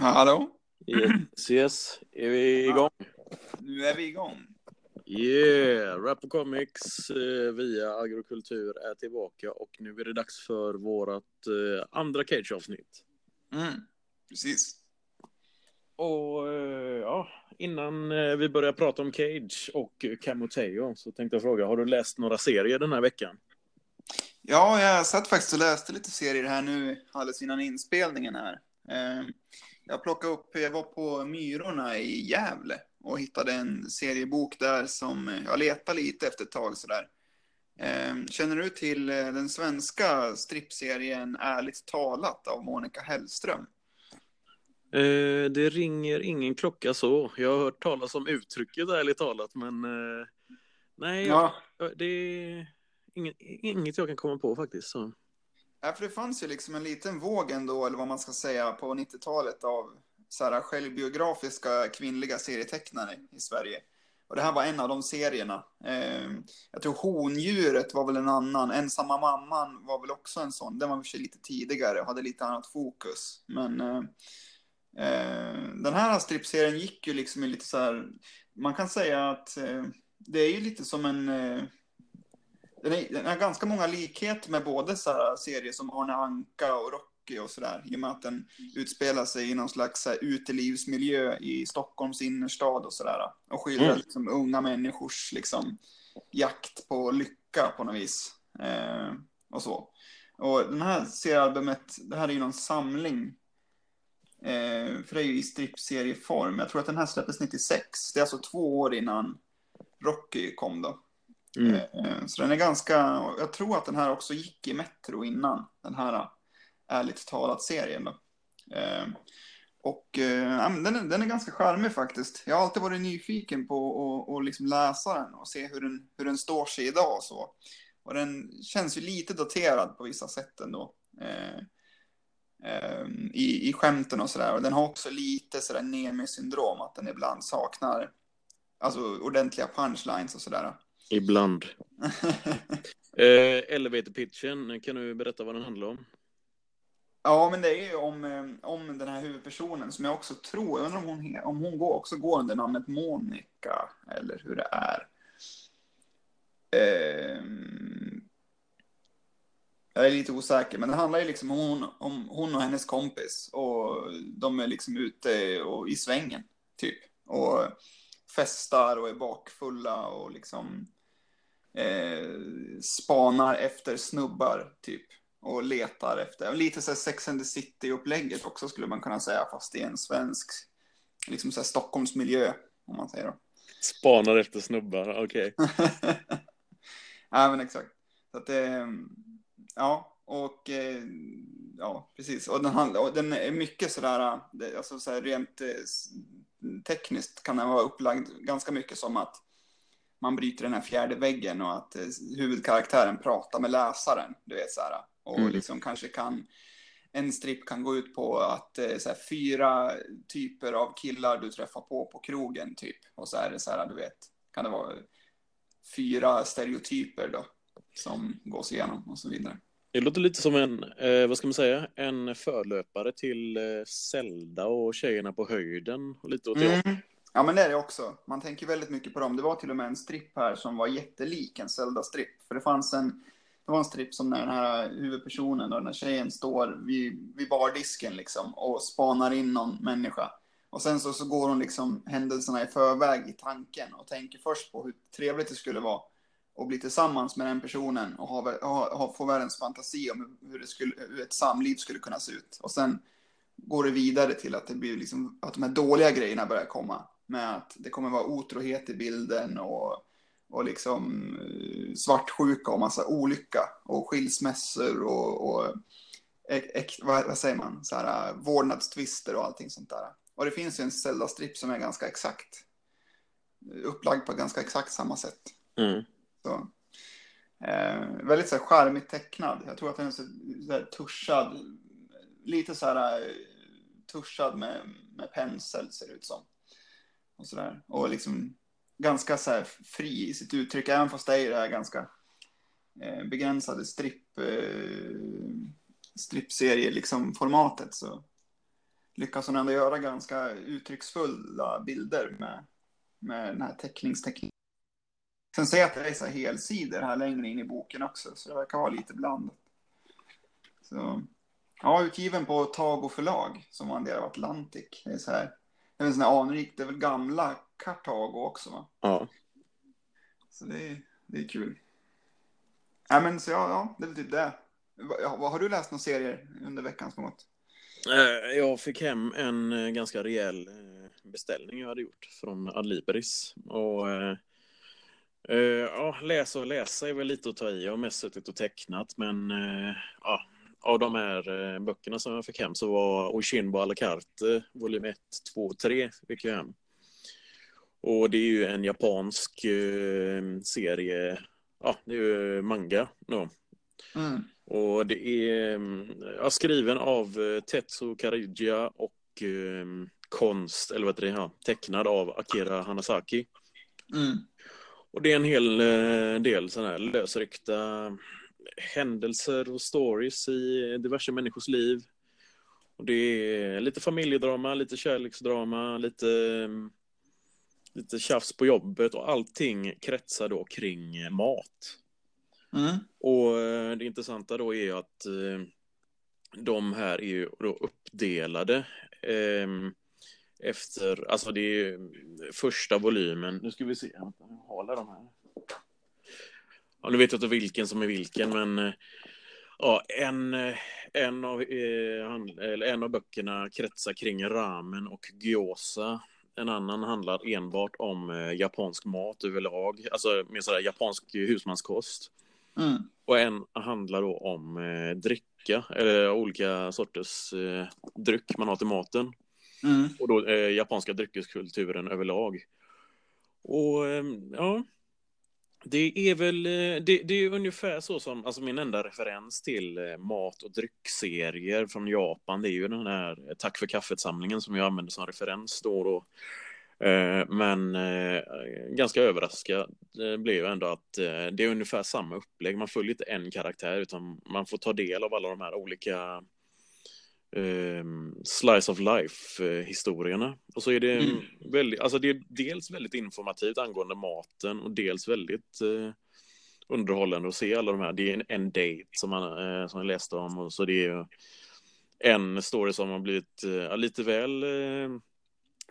Hallå? Yes, yes. Är vi igång? Nu är vi igång. Yeah! Rap och Comics eh, via Agrokultur är tillbaka och nu är det dags för vårt eh, andra Cage-avsnitt. Mm, precis. Och eh, ja, innan vi börjar prata om Cage och Camoteo så tänkte jag fråga, har du läst några serier den här veckan? Ja, jag satt faktiskt och läste lite serier här nu alldeles innan inspelningen här. Jag plockade upp, jag var på Myrorna i Gävle och hittade en seriebok där som jag letade lite efter ett tag sådär. Eh, Känner du till eh, den svenska strippserien Ärligt talat av Monica Hellström? Eh, det ringer ingen klocka så. Jag har hört talas om uttrycket ärligt talat, men eh, nej, Ja, jag, det är inget, inget jag kan komma på faktiskt. Så. Ja, för det fanns ju liksom en liten våg ändå, eller vad man ska säga, på 90-talet av så här självbiografiska kvinnliga serietecknare i Sverige. Och det här var en av de serierna. Eh, jag tror Hondjuret var väl en annan. Ensamma mamman var väl också en sån. Den var för sig lite tidigare och hade lite annat fokus. Men eh, eh, den här strippserien gick ju liksom i lite så här... Man kan säga att eh, det är ju lite som en... Eh, den, är, den har ganska många likheter med både så här serier som Arne Anka och Rocky och sådär. I och med att den utspelar sig i någon slags här, utelivsmiljö i Stockholms innerstad och sådär. Och skildrar Mm. liksom, unga människors liksom, jakt på lycka på något vis. Eh, och så. Och den här seriealbumet, det här är ju någon samling. Eh, för det är ju i strippserieform. Jag tror att den här släpptes 96. Det är alltså två år innan Rocky kom då. Mm. Eh, så den är ganska, jag tror att den här också gick i Metro innan den här eh, ärligt talat-serien. Eh, och ja, den, är, den är ganska charmig faktiskt. Jag har alltid varit nyfiken på att att liksom läsa den och se hur den, hur den står sig idag och så. Och den känns ju lite daterad på vissa sätt ändå. Eh, eh, i, I skämten och sådär. Och den har också lite sådär Nemi-syndrom, att den ibland saknar alltså ordentliga punchlines och sådär. Ibland. Eh, elevator pitchen, kan du berätta vad den handlar om? Ja, men det är ju om, eh, om den här huvudpersonen som jag också tror, jag undrar om hon, om hon går, också går under namnet Monica, eller hur det är. Ehm, jag är lite osäker, men det handlar ju liksom om hon, om hon och hennes kompis och de är liksom ute och i svängen, typ. Och festar och är bakfulla och liksom eh, spanar efter snubbar, typ. Och letar efter, lite så här Sex and the City-upplägget också skulle man kunna säga, fast i en svensk, liksom så här Stockholmsmiljö, om man säger då. Spanar efter snubbar, okej. ja, men exakt. Så att det, ja, och eh, ja, precis. Och den, handlar, och den är mycket sådär, det- alltså så rent eh, tekniskt kan den vara upplagd ganska mycket som att man bryter den här fjärde väggen och att eh, huvudkaraktären pratar med läsaren, du vet så här. Och Mm. liksom kanske kan, en stripp kan gå ut på att eh, så här, fyra typer av killar du träffar på på krogen typ. Och så är det så här, du vet, kan det vara fyra stereotyper då som gås igenom och så vidare. Det låter lite som en, eh, vad ska man säga, en förlöpare till eh, Zelda och Tjejerna på höjden och lite åt det. Mm. Ja, men det är det också. Man tänker väldigt mycket på dem. Det var till och med en stripp här som var jättelik en Zelda-stripp. För det fanns en, det var en stripp som när den här huvudpersonen och den här tjejen står vid, vid bardisken liksom och spanar in någon människa. Och sen så, så går hon liksom händelserna i förväg i tanken och tänker först på hur trevligt det skulle vara att bli tillsammans med den personen och ha, ha, ha, få världens fantasi om hur, det skulle, hur ett samliv skulle kunna se ut. Och sen går det vidare till att det blir liksom, att de här dåliga grejerna börjar komma. Med att det kommer vara otrohet i bilden och, och liksom eh, svartsjuka och massa olycka och skilsmässor och, och äk, vad, vad säger man, så här, eh, vårdnadstvister och allting sånt där. Och det finns ju en Zelda-stripp som är ganska exakt upplagd på ganska exakt samma sätt. Mm. Så. Eh, väldigt så här charmigt tecknad. Jag tror att den är så, så här, tuschad. Lite så här eh, tuschad med, med pensel ser det ut som. Och så där. Och liksom ganska så här fri i sitt uttryck. Även fast det är det här ganska eh, begränsade stripp, eh, strippserie liksom formatet så lyckas hon ändå göra ganska uttrycksfulla bilder med, med den här teckningstekniken. Sen ser jag att det är så här helsidor här längre in i boken också, så det verkar vara lite blandat. Så, ja, utgiven på Tago förlag, som var en del av Atlantic. Det är så här, är en sån här anrikt, det är väl gamla Kartago också va? Ja. Så det är, det är kul. Ja, men så ja, ja, det är väl typ det. Har du läst några serier under veckan som gått? Eh, Jag fick hem en eh, ganska rejäl eh, beställning jag hade gjort från Adlibris. Och ja, läsa och läsa är väl lite att ta i. Jag har mest suttit och tecknat, men ja, av de här eh, böckerna som jag fick hem så var Oshinbo à la carte, volym 1, 2, 3 fick jag hem. Och det är ju en japansk eh, serie, ja, det är ju manga då. Mm. Och det är mm, ja, skriven av eh, Tetsu Karigia och eh, konst, eller vad heter det, ja, tecknad av Akira Hanasaki. Mm. Och det är en hel eh, del sådana här lösryckta händelser och stories i diverse människors liv. Och det är lite familjedrama, lite kärleksdrama, lite, lite tjafs på jobbet och allting kretsar då kring mat. Mm. Och eh, det intressanta då är att eh, de här är ju då uppdelade ehm, efter, alltså det är första volymen, nu ska vi se, jag håller de här. Ja, nu vet jag inte vilken som är vilken, men eh, ja, en, eh, en, av, eh, eller en av böckerna kretsar kring ramen och gyoza. En annan handlar enbart om japansk mat överlag, alltså med sådär japansk husmanskost. Mm. Och en handlar då om eh, dricka, eller olika sorters eh, dryck man har till maten. Mm. Och då eh, japanska dryckeskulturen överlag. Och eh, ja, det är väl, eh, det, det är ungefär så som, alltså min enda referens till eh, mat och dryckserier från Japan, det är ju den här eh, Tack för kaffet-samlingen som jag använder som referens då och då. Eh, Men eh, ganska överraskad blev jag ändå att eh, det är ungefär samma upplägg. Man följer inte en karaktär utan man får ta del av alla de här olika eh, slice of life-historierna. Och så är det Mm. väldigt, alltså det är dels väldigt informativt angående maten och dels väldigt eh, underhållande att se alla de här. Det är en, en date som, man, eh, som jag läste om och så det är en story som har blivit eh, lite väl eh,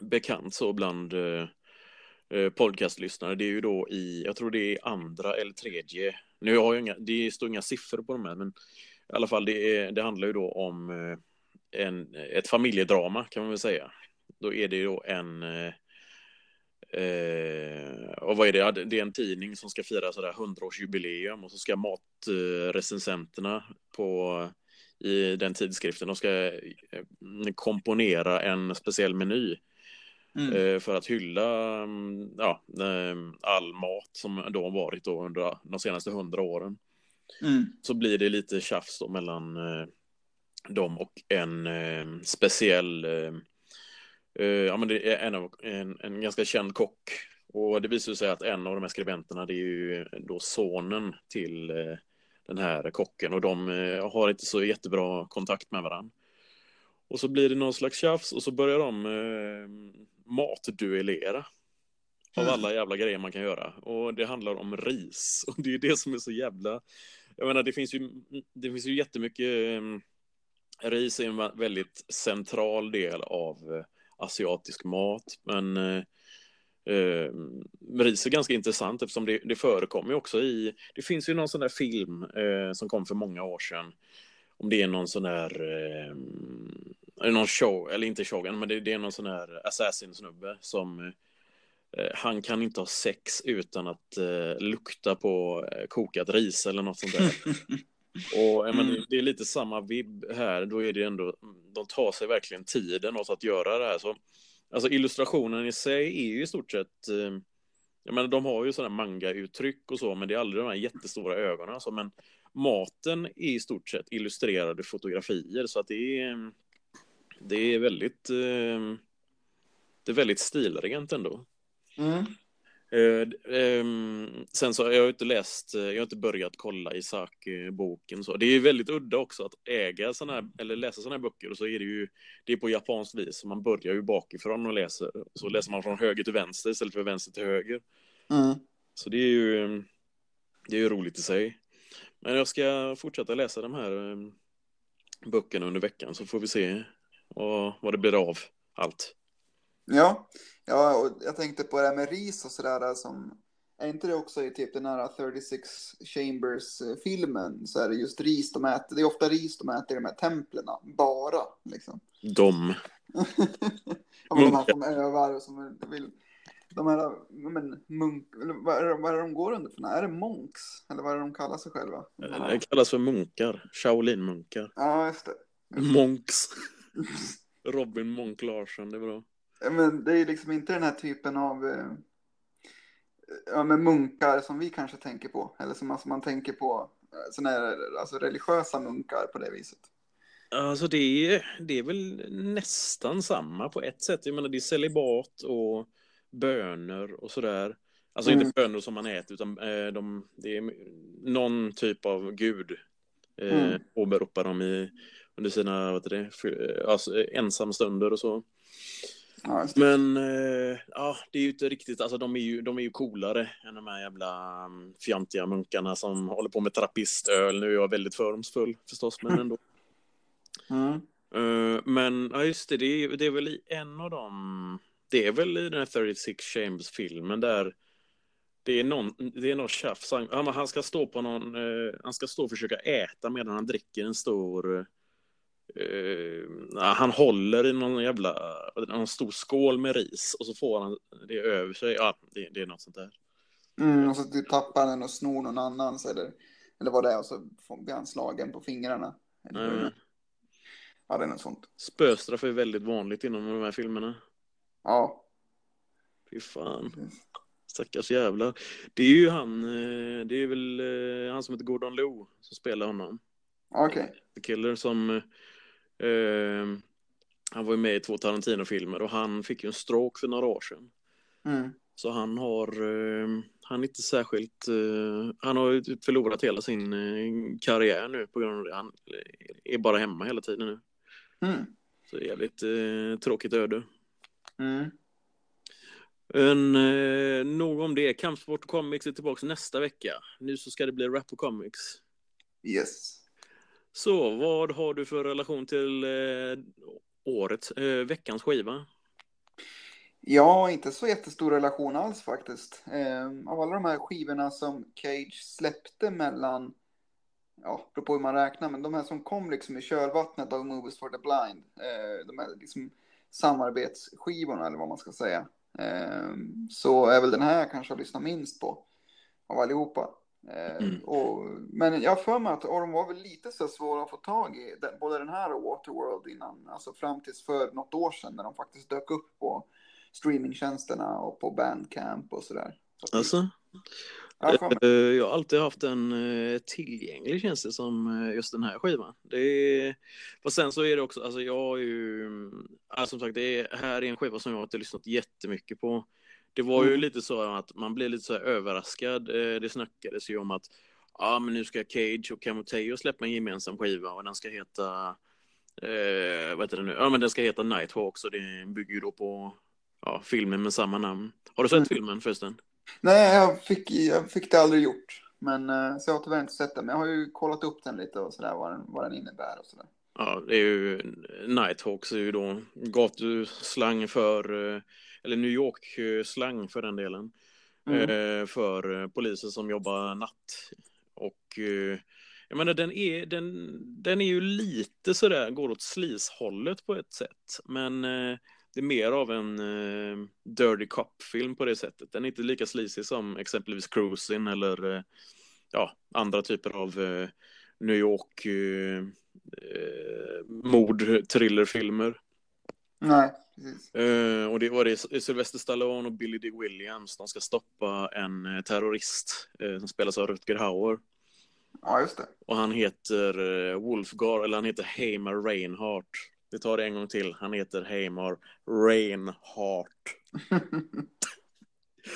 bekant så bland eh, eh, podcastlyssnare. Det är ju då i, jag tror det är andra eller tredje, nu har jag inga, det står inga siffror på de här, men i alla fall det, är, det handlar ju då om eh, en, ett familjedrama kan man väl säga. Då är det ju då en eh, Eh, och vad är det? Det är en tidning som ska fira sådär 100-årsjubileum och så ska matrecensenterna på i den tidskriften de ska eh, komponera en speciell meny Mm. eh, för att hylla mm, ja, all mat som då har varit då under de senaste hundra åren. Mm. Så blir det lite tjafs då mellan dem och en eh, speciell eh, eh, ja, men det är en, av, en, en ganska känd kock. Och det visar sig att en av de här skribenterna det är ju då sonen till eh, den här kocken och de eh, har inte så jättebra kontakt med varandra. Och så blir det någon slags tjafs och så börjar de eh, matduellera. Av Mm. alla jävla grejer man kan göra. Och det handlar om ris. Och det är det som är så jävla... Jag menar, det finns ju, det finns ju jättemycket... Ris är en väldigt central del av eh, asiatisk mat. Men eh, eh, ris är ganska intressant eftersom det, det förekommer också i... Det finns ju någon sån där film eh, som kom för många år sedan. Om det är någon sån där... Eh, eller någon show, eller inte shogun, men det, det är någon sån där assassin-snubbe som... Eh, han kan inte ha sex utan att eh, lukta på eh, kokat ris eller något sånt där. Och jag Mm. det är lite samma vibb här. Då är det ändå, de tar sig verkligen tiden åt att göra det här. Så, alltså illustrationen i sig är ju i stort sett, eh, jag menar de har ju sådana manga-uttryck och så, men det är aldrig de här jättestora ögonen. Alltså, men maten är i stort sett illustrerade fotografier, så att det är, det är väldigt, eh, det är väldigt stilrent ändå. Mm. Eh, ehm, sen så har jag inte läst, eh, jag har inte börjat kolla Isaac-boken så. Det är ju väldigt udda också att äga sådana här, eller läsa sådana här böcker och så är det ju, det är på japanskt vis. Man börjar ju bakifrån och läser, så läser man från höger till vänster istället för vänster till höger. Mm. Så det är ju, det är ju roligt i sig. Men jag ska fortsätta läsa de här eh, böckerna under veckan så får vi se vad, vad det blir av allt. Ja, ja och jag tänkte på det här med ris och sådär som är inte det också i typ den här 36 Chambers-filmen så är det just ris de äter. Det är ofta ris de äter i de här templen, bara liksom. De. ja, men de här som övar och som vill de här men, munk, vad, är det, vad är det de går under för Är det monks? Eller vad är det de kallar sig själva? Det kallas för munkar. Shaolin-munkar. Ja, just det. Monks. Robin Monk Larsson, det är bra. Men det är liksom inte den här typen av eh, ja, men munkar som vi kanske tänker på. Eller som alltså man tänker på eh, såna här, alltså religiösa munkar på det viset. Alltså det är, det är väl nästan samma på ett sätt. Jag menar det är celibat och bönor och sådär. Alltså mm. inte bönor som man äter utan eh, de, det är någon typ av gud. Eh, mm. Åberopar de i, under sina vad det, alltså, ensamstunder och så. Ja, Men eh, ja, det är ju inte riktigt, alltså de är ju, de är ju coolare än de här jävla um, fjantiga munkarna som håller på med trappistöl. Nu är jag väldigt fördomsfull förstås, men ändå. Mm. Uh, men ja, just det, det är, det är väl i en av dem det är väl i den här 36 Chambers-filmen där det är någon, det är någon tjafs. Han, han ska stå på någon, eh, han ska stå och försöka äta medan han dricker en stor, eh, han håller i någon jävla, någon stor skål med ris och så får han det över sig. Ja, det, det är något sånt där. Mm, och så typ tappar den och snor någon annans eller, eller vad det är och så blir han slagen på fingrarna. Mm. Ja, det är något sånt. Spöstraff är väldigt vanligt inom de här filmerna. Ja. Fy fan. Stackars jävlar. Det är ju han, eh, det är väl eh, han som heter Gordon Lowe som spelar honom. Okej. Okay. The Killer som, eh, han var ju med i två Tarantino-filmer och han fick ju en stroke för några år sedan. Mm. Så han har, eh, han är inte särskilt, eh, han har typ förlorat hela sin eh, karriär nu på grund av det. Han är bara hemma hela tiden nu. Mm. Så jävligt tråkigt öde. Mm. En, eh, nog om det. Kampsport och comics är tillbaka nästa vecka. Nu så ska det bli rap och comics. Yes. Så vad har du för relation till eh, eh, veckans skiva? Ja, inte så jättestor relation alls faktiskt. Eh, av alla de här skivorna som Cage släppte mellan, ja, beror på hur man räknar, men de här som kom liksom i kölvattnet av Movies for the Blind, eh, de här liksom samarbetsskivorna eller vad man ska säga. eh, så är väl den här jag kanske har lyssnat minst på av allihopa. Ehm, mm. Och, men jag har för mig att de var väl lite så svåra att få tag i, både den här och Waterworld innan, alltså fram tills för något år sedan när de faktiskt dök upp på streamingtjänsterna och på Bandcamp och sådär. Så alltså? Eh, jag har alltid haft en eh, tillgänglig känns det som eh, just den här skivan. Det är... Fast sen så är det också, alltså jag har ju, alltså som sagt det är, här är en skiva som jag inte lyssnat jättemycket på. Det var ju mm. lite så att man blev lite så överraskad. Det snackades ju om att ja men nu ska Cage och Camoteo släppa en gemensam skiva och den ska heta, eh, vad heter det nu, ja men den ska heta Nighthawk så det bygger ju då på ja, filmen med samma namn. Har du sett mm. filmen förresten? Nej, jag fick, jag fick det aldrig gjort. Men, eh, så jag har tyvärr inte sett den. Men jag har ju kollat upp den lite och sådär, vad den, vad den innebär och sådär. Ja, det är ju Nighthawks är ju då gatuslang för, eh, eller New York-slang för den delen. Mm. Eh, för poliser som jobbar natt. Och jag menar, den är, den, den är ju lite sådär, går åt slishållet på ett sätt. Men det är mer av en Dirty Cop-film på det sättet. Den är inte lika slisig som exempelvis Cruising eller ja, andra typer av New York uh, mord thrillerfilmer. Nej, precis. och det var det Sylvester Stallone och Billy D. Williams. De ska stoppa en terrorist som spelas av Rutger Hauer. Ja, just det. Och han heter Wolfgar, eller han heter Hamer Reinhardt. Vi tar det en gång till. Han heter Heimar Reinhardt.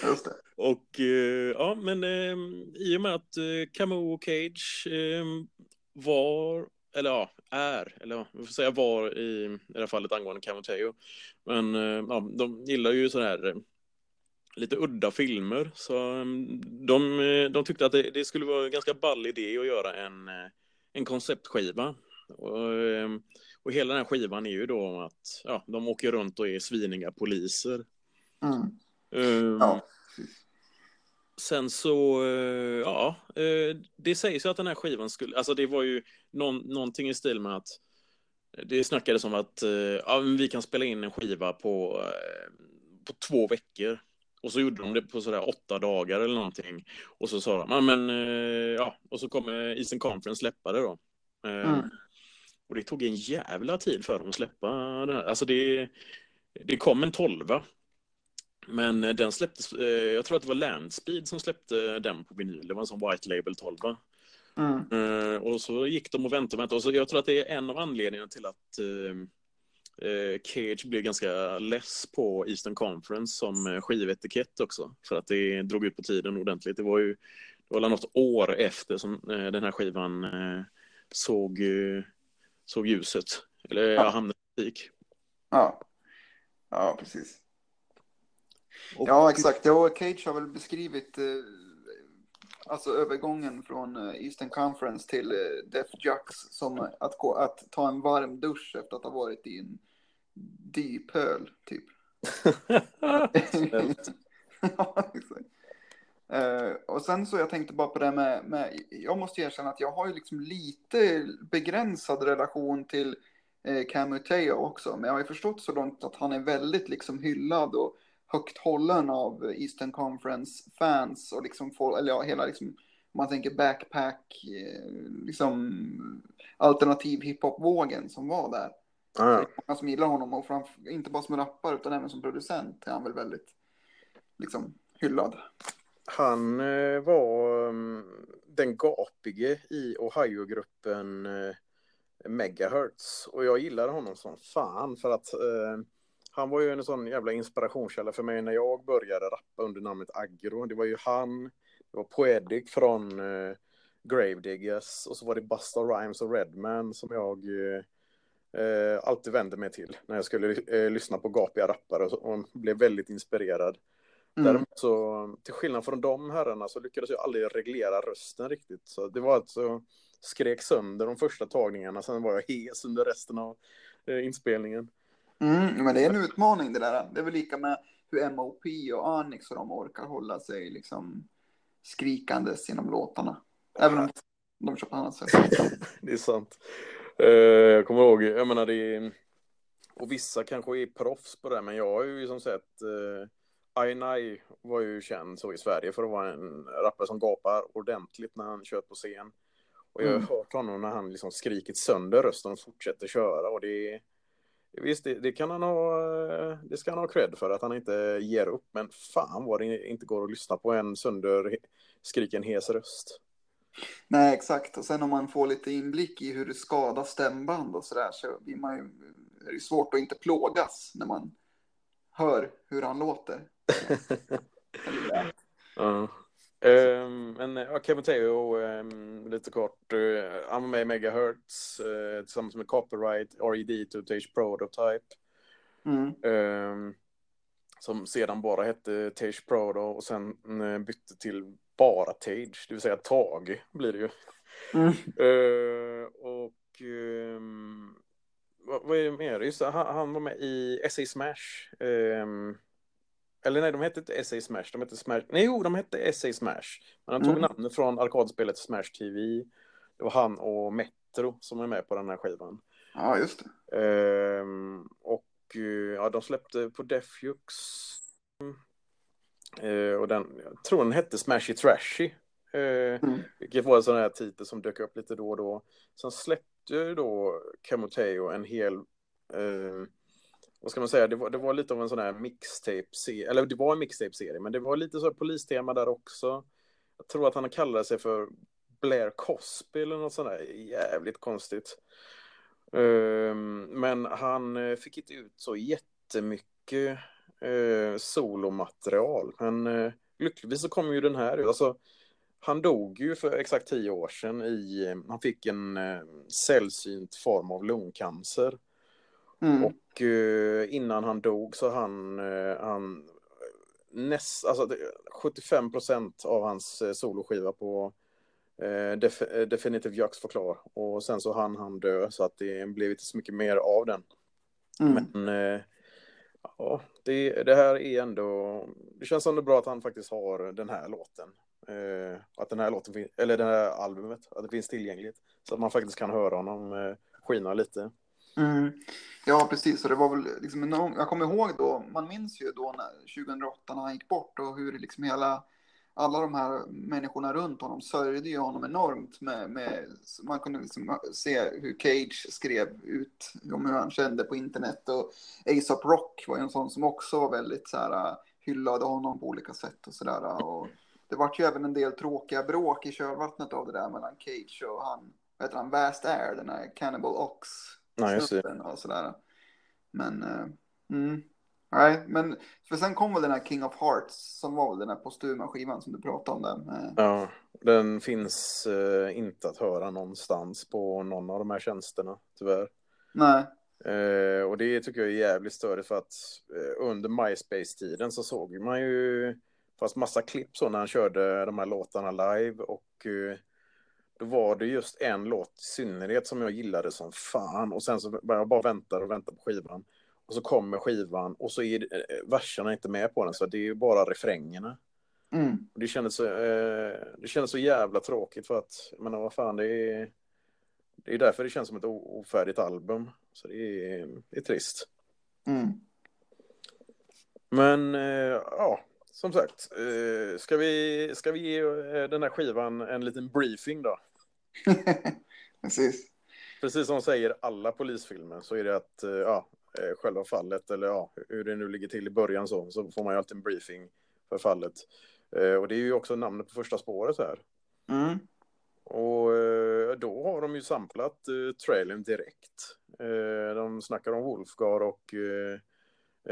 Just det. Och eh, ja, men eh, i och med att eh, Camus och Cage eh, var, eller ja, är, eller vi får säga var i, i det här fallet angående Camoteo. Men eh, ja, de gillar ju sådär eh, lite udda filmer. Så eh, de, de tyckte att det, det skulle vara en ganska ball idé att göra en, en konceptskiva. Och, och hela den här skivan är ju då att ja, de åker runt och är sviniga poliser. Mm. Eh, Ja. Sen så, ja, det sägs ju att den här skivan skulle, alltså det var ju någon, någonting i stil med att det snackades om att eh, ja, vi kan spela in en skiva på, eh, på två veckor. Och så gjorde de det på sådär åtta dagar eller någonting. Och så sa de, ja men, eh, ja, och så kommer Eastern Conference släppa det då. Eh, Mm. Och det tog en jävla tid för dem att släppa den här. Alltså det, det kom en tolva. Men eh, den släpptes, eh, jag tror att det var Landspeed som släppte den på vinyl. Det var en sån White Label 12. Mm. Eh, och så gick de och väntade och väntade. Och så jag tror att det är en av anledningarna till att eh, eh, Cage blev ganska less på Eastern Conference som skivetikett också. För att det drog ut på tiden ordentligt. Det var ju det var något år efter som eh, den här skivan eh, såg, eh, såg ljuset. Eller Ja. ja. hamnade i butik. Ja. Ja, precis. Och- Ja, exakt. Ja, Cage har väl beskrivit eh, alltså övergången från eh, Eastern Conference till eh, Def Jux som att, gå, att ta en varm dusch efter att ha varit i en dypöl, typ. Ja, exakt. Eh, och sen så jag tänkte bara på det med, med, jag måste erkänna att jag har ju liksom lite begränsad relation till eh, Camuteo också, men jag har ju förstått så långt att han är väldigt liksom hyllad och högt hållen av Eastern Conference-fans och liksom, får, eller ja, hela liksom, om man tänker backpack, eh, liksom alternativ hiphop-vågen som var där. Ja, Det är många som gillar honom och framför, inte bara som rappare utan även som producent är han väl väldigt liksom hyllad. Han eh, var mm, den gapige i Ohio-gruppen eh, Megahertz. Och jag gillade honom som fan för att eh, han var ju en sån jävla inspirationskälla för mig när jag började rappa under namnet Agro. Det var ju han, det var Poetic från eh, Gravediggers och så var det Busta Rhymes och Redman som jag eh, eh, alltid vände mig till när jag skulle eh, lyssna på gapiga rappare och, och blev väldigt inspirerad. Mm. Däremot så, till skillnad från de herrarna så lyckades jag aldrig reglera rösten riktigt. Så det var alltså, skrek sönder de första tagningarna, sen var jag hes under resten av eh, inspelningen. Mm, men det är en utmaning det där. Det är väl lika med hur MOP och Anix och de orkar hålla sig liksom skrikandes genom låtarna. Även om de kör på annat sätt. Det är sant. Eh, jag kommer ihåg, jag menar det är, och vissa kanske är proffs på det, men jag har ju som sett eh, Ainai var ju känd så i Sverige för att vara en rappare som gapar ordentligt när han kör på scen. Och jag har Mm. hört honom när han liksom skrikit sönder rösten och fortsätter köra och det är Visst, det, det kan han ha, eh, det ska han ha cred för att han inte ger upp, men fan vad det inte går att lyssna på en sönder skriken hes röst. Nej, exakt. Och sen om man får lite inblick i hur det skadar stämband och sådär så blir man ju, är det svårt att inte plågas när man hör hur han låter. Eller Ehm, men ja, Kevin Teo, ehm, lite kort, uh, han var med i Megahertz uh, tillsammans med Copyright, RED to Tage Prototype. Mm. ehm, som sedan bara hette Tage Pro då, och sen eh, bytte till bara Tage, det vill säga Tag blir det ju. Mm. Eh, och vad, vad är det mer? Just det, han, han var med i SA Smash. ehm, eller nej, de hette inte SA Smash, de hette Smash. Nej, jo, de hette SA Smash. Men han tog Mm. namnet från arkadspelet Smash TV. Det var han och Metro som är med på den här skivan. Ja, just det. Ehm, och eh, ja, de släppte på Defjux. Eh, och den, jag tror den hette Smashy Trashy. Eh, Mm. vilket var en sån här titel som dök upp lite då och då. Sen släppte då Camoteo en hel, eh, vad ska man säga, det var, det var lite av en sån här mixtape-serie, eller det var en mixtape-serie, men det var lite så här polistema där också. Jag tror att han kallade sig för Blair Cosby eller något sånt där jävligt konstigt. Ehm, men han eh, fick inte ut så jättemycket eh, solomaterial. Men eh, lyckligtvis så kom ju den här ut. Alltså, han dog ju för exakt tio år sedan i, han fick en sällsynt form av lungcancer. Mm. Och eh, innan han dog så han, eh, han näst, alltså det- 75 procent av hans eh, soloskiva på eh, Def eh, Definitive Jux förklar. Och sen så hann han dö så att det blev inte så mycket mer av den. Mm. Men eh, ja, det, det här är ändå, det känns ändå bra att han faktiskt har den här låten. Eh, att den här låten, eller det här albumet, att det finns tillgängligt. Så att man faktiskt kan höra honom eh, skina lite. Mm. Ja, precis. Och det var väl liksom, jag kommer ihåg då, man minns ju då när, 2008 när han gick bort och hur liksom hela, alla de här människorna runt honom sörjde ju honom enormt med, med man kunde liksom se hur Cage skrev ut om hur han kände på internet och ASAP Rock var ju en sån som också var väldigt så här hyllade honom på olika sätt och sådär det vart ju även en del tråkiga bråk i kölvattnet av det där mellan Cage och han, vad heter han, Vast Air, den här Cannibal Ox Nej, just det. och sådär. Men, eh, mm. Nej, men för sen kom väl den här King of Hearts som var väl den här postuma skivan som du pratade om. Med, Ja, den finns eh, inte att höra någonstans på någon av de här tjänsterna, tyvärr. nej, Eh, och det tycker jag är jävligt störigt för att eh, under MySpace-tiden så såg man ju fast massa klipp så när han körde de här låtarna live och eh, då var det just en låt i synnerhet som jag gillade som fan och sen så började jag bara vänta och vänta på skivan och så kommer skivan och så är det, eh, verserna inte med på den så det är ju bara refrängerna. mm. Och det kändes så, eh, det kändes så jävla tråkigt för att, jag menar vad fan, det är, det är därför det känns som ett ofärdigt album. Så det är, det är trist. Mm. Men eh, ja, som sagt, eh, ska, vi, ska vi ge eh, den här skivan en liten briefing då? Precis. Precis som säger alla polisfilmer så är det att eh, ja, eh, själva fallet eller ja, hur det nu ligger till i början så, så får man ju alltid en briefing för fallet. Eh, och det är ju också namnet på första spåret här. Mm. Och då har de ju samplat eh, trailern direkt. Eh, de snackar om Wolfgar och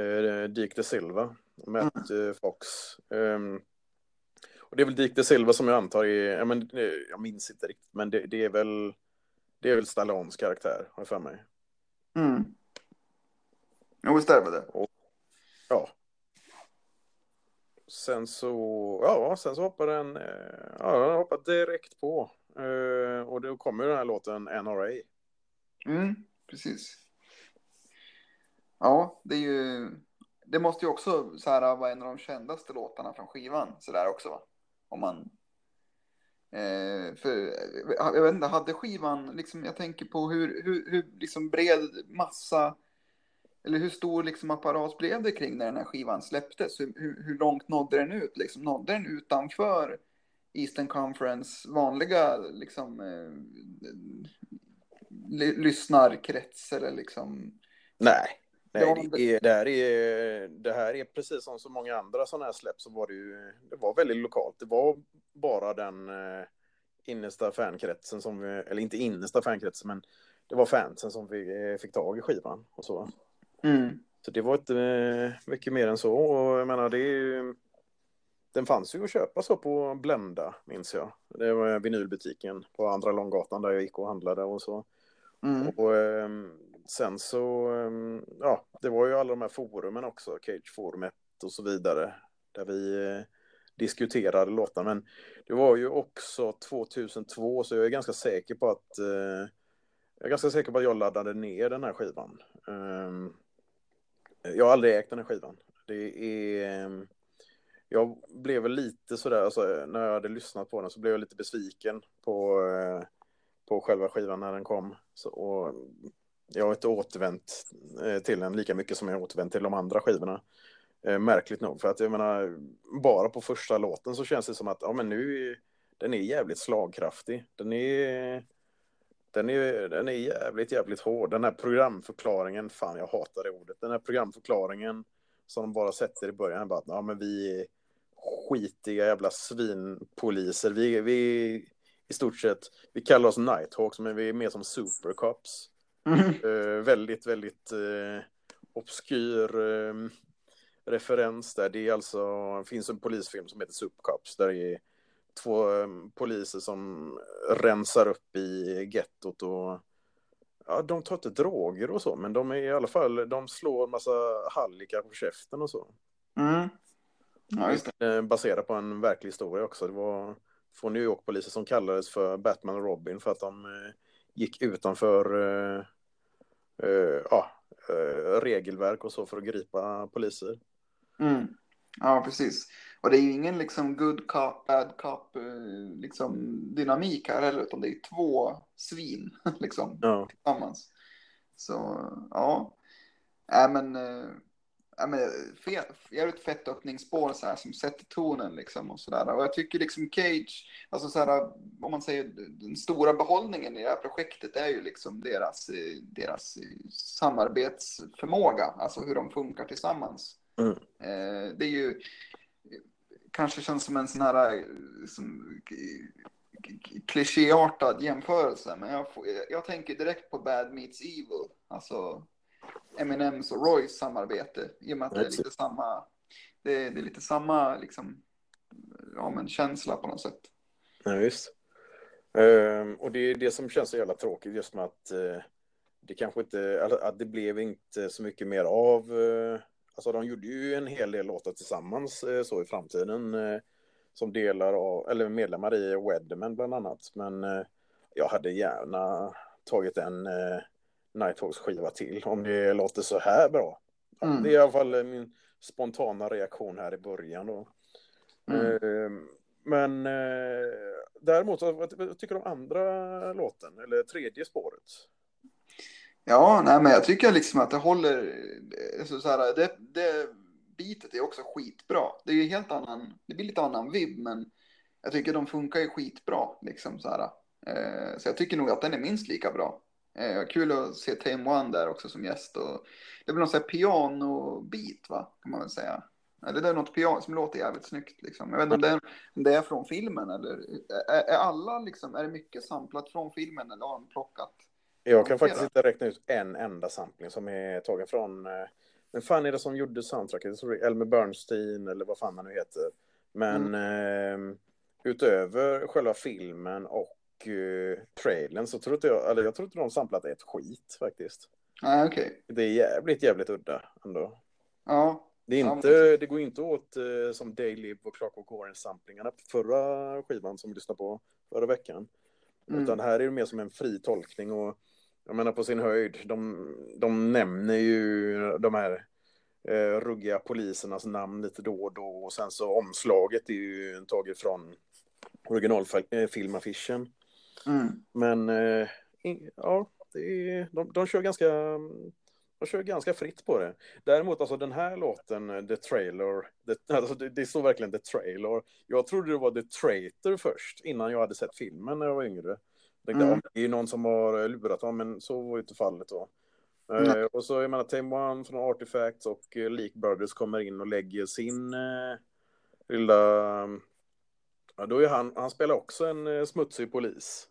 eh, Dick de Silva, Matt eh, Fox. Ehm, och det är väl Dick de Silva som jag antar är, ja, men, eh, jag minns inte riktigt, men det, det är väl det är väl Stallones karaktär, har jag för mig. Mm. Jo, visst är det det. Ja. Sen så, ja, sen så hoppar den, eh, ja, den hoppar direkt på. Eh, och då kommer den här låten NRA. Mm. Precis. Ja, det är ju... Det måste ju också så här, vara en av de kändaste låtarna från skivan. Så där också, va? Om man... Eh, för, eh, jag vet inte, hade skivan, liksom, jag tänker på hur, hur, hur liksom bred massa, eller hur stor liksom apparat blev det kring när den här skivan släpptes? Hur, hur, hur långt nådde den ut? Liksom, nådde den utanför Eastern Conference vanliga liksom, eh, lyssnarkrets eller liksom? Nej, nej det- är, det, här är, det här är precis som så många andra sådana här släpp så var det ju, det var väldigt lokalt. Det var bara den eh, innersta fankretsen som vi, eller inte innersta fankretsen, men det var fansen som vi eh, fick tag i skivan och så. Mm. Så det var inte eh, mycket mer än så. Och jag menar, det är ju... Den fanns ju att köpa så på Blenda, minns jag. Det var vinylbutiken på Andra Långgatan där jag gick och handlade och så. Mm. Och ehm, sen så, ehm, ja, det var ju alla de här forumen också, Cage-forumet och så vidare, där vi eh, diskuterade låtar. Men det var ju också 2002, så jag är ganska säker på att eh, jag är ganska säker på att jag laddade ner den här skivan. Ehm, jag har aldrig ägt den här skivan. Det är... Ehm, jag blev väl lite sådär, alltså, när jag hade lyssnat på den så blev jag lite besviken på, eh, på själva skivan när den kom. Så, och jag har inte återvänt eh, till den lika mycket som jag återvänt till de andra skivorna. Eh, märkligt nog, för att jag menar, bara på första låten så känns det som att ja, men nu den är jävligt slagkraftig. Den är, den är, den är jävligt, jävligt hård. Den här programförklaringen, fan jag hatar det ordet, den här programförklaringen som de bara sätter i början, bara att ja, men vi är skitiga jävla svinpoliser. Vi, vi i stort sett, vi kallar oss Nighthawks, men vi är mer som supercops. Mm. Eh, väldigt, väldigt eh, obskyr, eh, referens där. Det är alltså, det finns en polisfilm som heter Supercops där det är två poliser som rensar upp i gettot och ja, de tar inte droger och så, men de är i alla fall, de slår massa hallickar på käften och så. Mm. Ja, just det. Baserat på en verklig historia också. Det var två New York-poliser som kallades för Batman och Robin för att de gick utanför uh, uh, ja, uh, regelverk och så för att gripa poliser. Mm. Ja, precis. Och det är ju ingen liksom good cop, bad cop liksom dynamik här heller, utan det är två svin liksom Ja. tillsammans. Så ja, äh, men, äh, men fet, jävligt fett öppningsspår så här som sätter tonen liksom och sådär. Och jag tycker liksom Cage, alltså så här, om man säger den stora behållningen i det här projektet är ju liksom deras, deras samarbetsförmåga, alltså hur de funkar tillsammans. Mm. Eh, det är ju kanske känns som en sån här som, klichéartad jämförelse, men jag, får, jag tänker direkt på Bad Meets Evil, alltså Eminems och Roys samarbete, i och med att det är lite samma, det, det är lite samma liksom, ja men känsla på något sätt. Ja, visst. Ehm, och det är det som känns så jävla tråkigt just med att eh, det kanske inte, att det blev inte så mycket mer av eh, Alltså de gjorde ju en hel del låtar tillsammans eh, så i framtiden som delar av, eller medlemmar i Weatherman bland annat. Men jag hade gärna tagit en Nighthawks skiva till om det låter så här bra. Mm. Det är i alla fall min spontana reaktion här i början då. Mm. Men däremot, vad tycker du om andra låten, eller tredje spåret? Ja, nej, men jag tycker liksom att det håller. Så, så här, det, det bitet är också skitbra. Det är ju helt annan. Det blir lite annan vibb, men jag tycker de funkar ju skitbra liksom så här. Eh, så jag tycker nog att den är minst lika bra. Eh, kul att se Tame One där också som gäst och det blir någon sån här piano-bit va, kan man väl säga. Eller det är något piano som låter jävligt snyggt liksom. Jag vet inte om det är, om det är från filmen eller är, är alla liksom, är det mycket samplat från filmen eller har de plockat? Jag kan faktiskt inte räkna ut en enda sampling som är tagen från... Men fan är det som gjorde soundtracket? Elmer Bernstein eller vad fan han nu heter. Men mm. eh, utöver själva filmen och eh, trailern så tror inte jag... Eller jag tror inte de samplat ett skit faktiskt. Nej, okej. Okay. Det är jävligt, jävligt udda ändå. Ja. Det, är inte, ja, det går inte åt eh, som Daily och Clockwork Orange-samplingarna på förra skivan som vi lyssnade på förra veckan. Mm. Utan här är det mer som en fri tolkning och jag menar på sin höjd, de, de nämner ju de här eh, ruggiga polisernas namn lite då och då och sen så omslaget är ju taget från originalfilmaffischen. Mm. Men eh, ja, är, de, de kör ganska de kör ganska fritt på det. Däremot, alltså den här låten, The Trailer, the, alltså det, det står verkligen The Trailer. Jag trodde det var The Traitor först, innan jag hade sett filmen när jag var yngre. Tänkte, mm. det är någon som har lurat honom, men så var ju inte fallet då. Eh, och så, jag menar, Tame One från Artifacts och eh, Leak Brothers kommer in och lägger sin eh, lilla... Ja, då är han, han spelar också en eh, smutsig polis.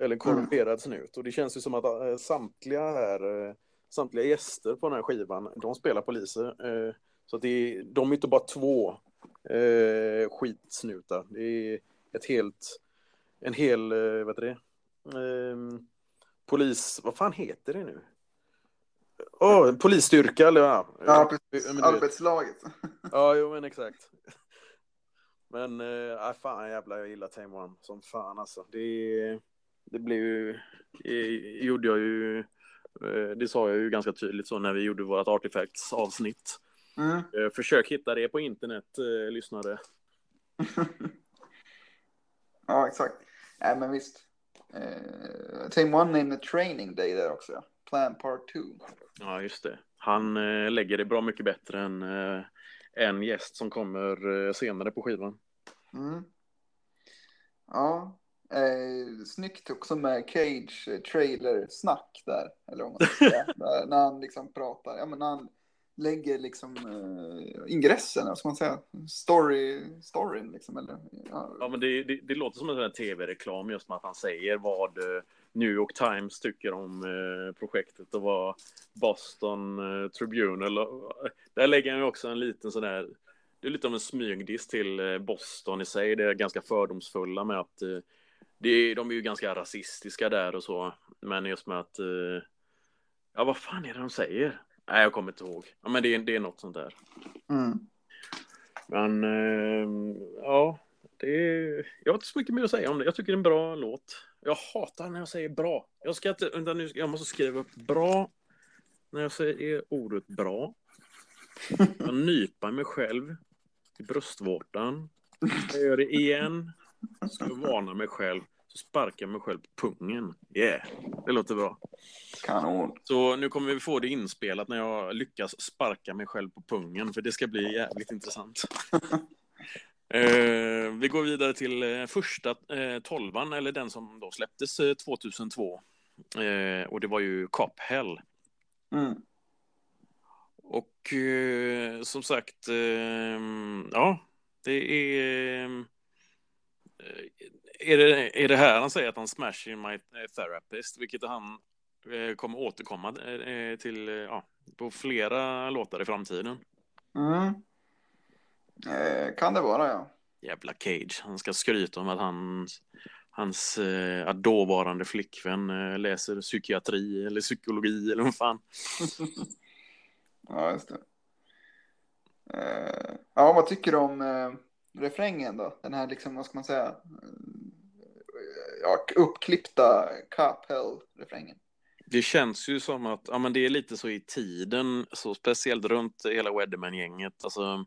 Eller korrumperad mm. snut. Och det känns ju som att eh, samtliga här, eh, samtliga gäster på den här skivan, de spelar poliser. Eh, så att det är, de är inte bara två eh, skitsnutar. Det är ett helt, en hel, vad heter det? Ehm, polis, vad fan heter det nu? Oh, polisstyrka eller ja. Ja, precis. Arbetslaget. Ja, jo men exakt. Men, äh, fan jävlar jag gillar Tame One som fan alltså. Det, det blev ju, gjorde jag ju, eh, det sa jag ju ganska tydligt så när vi gjorde vårt Artifacts avsnitt. Mm. Eh, försök hitta det på internet, lyssnare. ja, exakt. Nej, men visst. Uh, Tame One in the training day där också. Plan part two. Ja, just det. Han eh, lägger det bra mycket bättre än eh, en gäst som kommer eh, senare på skivan. Mm. Ja, eh, snyggt också med Cage eh, trailer-snack där. Eller om man ska säga. när han liksom pratar. Ja, men när han lägger liksom uh, ingressen, vad ska man säga, story, storyn liksom. Eller, ja. ja men det, det, det, låter som en tv-reklam just med att han säger vad, New York Times tycker om eh, projektet och vad Boston eh, Tribune, eller, där lägger han ju också en liten sån där, det är lite av en smygdiss till eh, Boston i sig, det är ganska fördomsfulla med att eh, det de är ju ganska rasistiska där och så, men just med att, eh, ja vad fan är det de säger? Nej, jag kommer inte ihåg. Ja, men det är, det är något sånt där. Mm. Men eh, ja, det är, jag har inte så mycket mer att säga om det. Jag tycker det är en bra låt. Jag hatar när jag säger bra. Jag ska inte, vänta nu, jag måste skriva upp bra. När jag säger ordet bra. Jag nypar mig själv i bröstvårtan. Jag gör det igen. Jag varnar mig själv. Så sparkar jag mig själv på pungen. Yeah, det låter bra. Kanon. Så nu kommer vi få det inspelat när jag lyckas sparka mig själv på pungen, för det ska bli jävligt intressant. eh, vi går vidare till eh, första eh, tolvan, eller den som då släpptes eh, 2002. Eh, och det var ju Cop Hell. Mm. Och eh, som sagt, eh, ja, det är... eh, Är det, är det här han säger att han smashing my therapist, vilket han eh, kommer återkomma eh, till eh, ja, på flera låtar i framtiden. Mm. Eh, kan det vara, ja. Jävla Cage, han ska skryta om att han, hans eh, dåvarande flickvän eh, läser psykiatri eller psykologi eller vad fan. Ja, just det. Eh, ja, vad tycker du om eh, refrängen då? Den här liksom, vad ska man säga? Eh, Ja, uppklippta Capel-refrängen. Det känns ju som att ja, men det är lite så i tiden, så speciellt runt hela Weatherman-gänget. Alltså,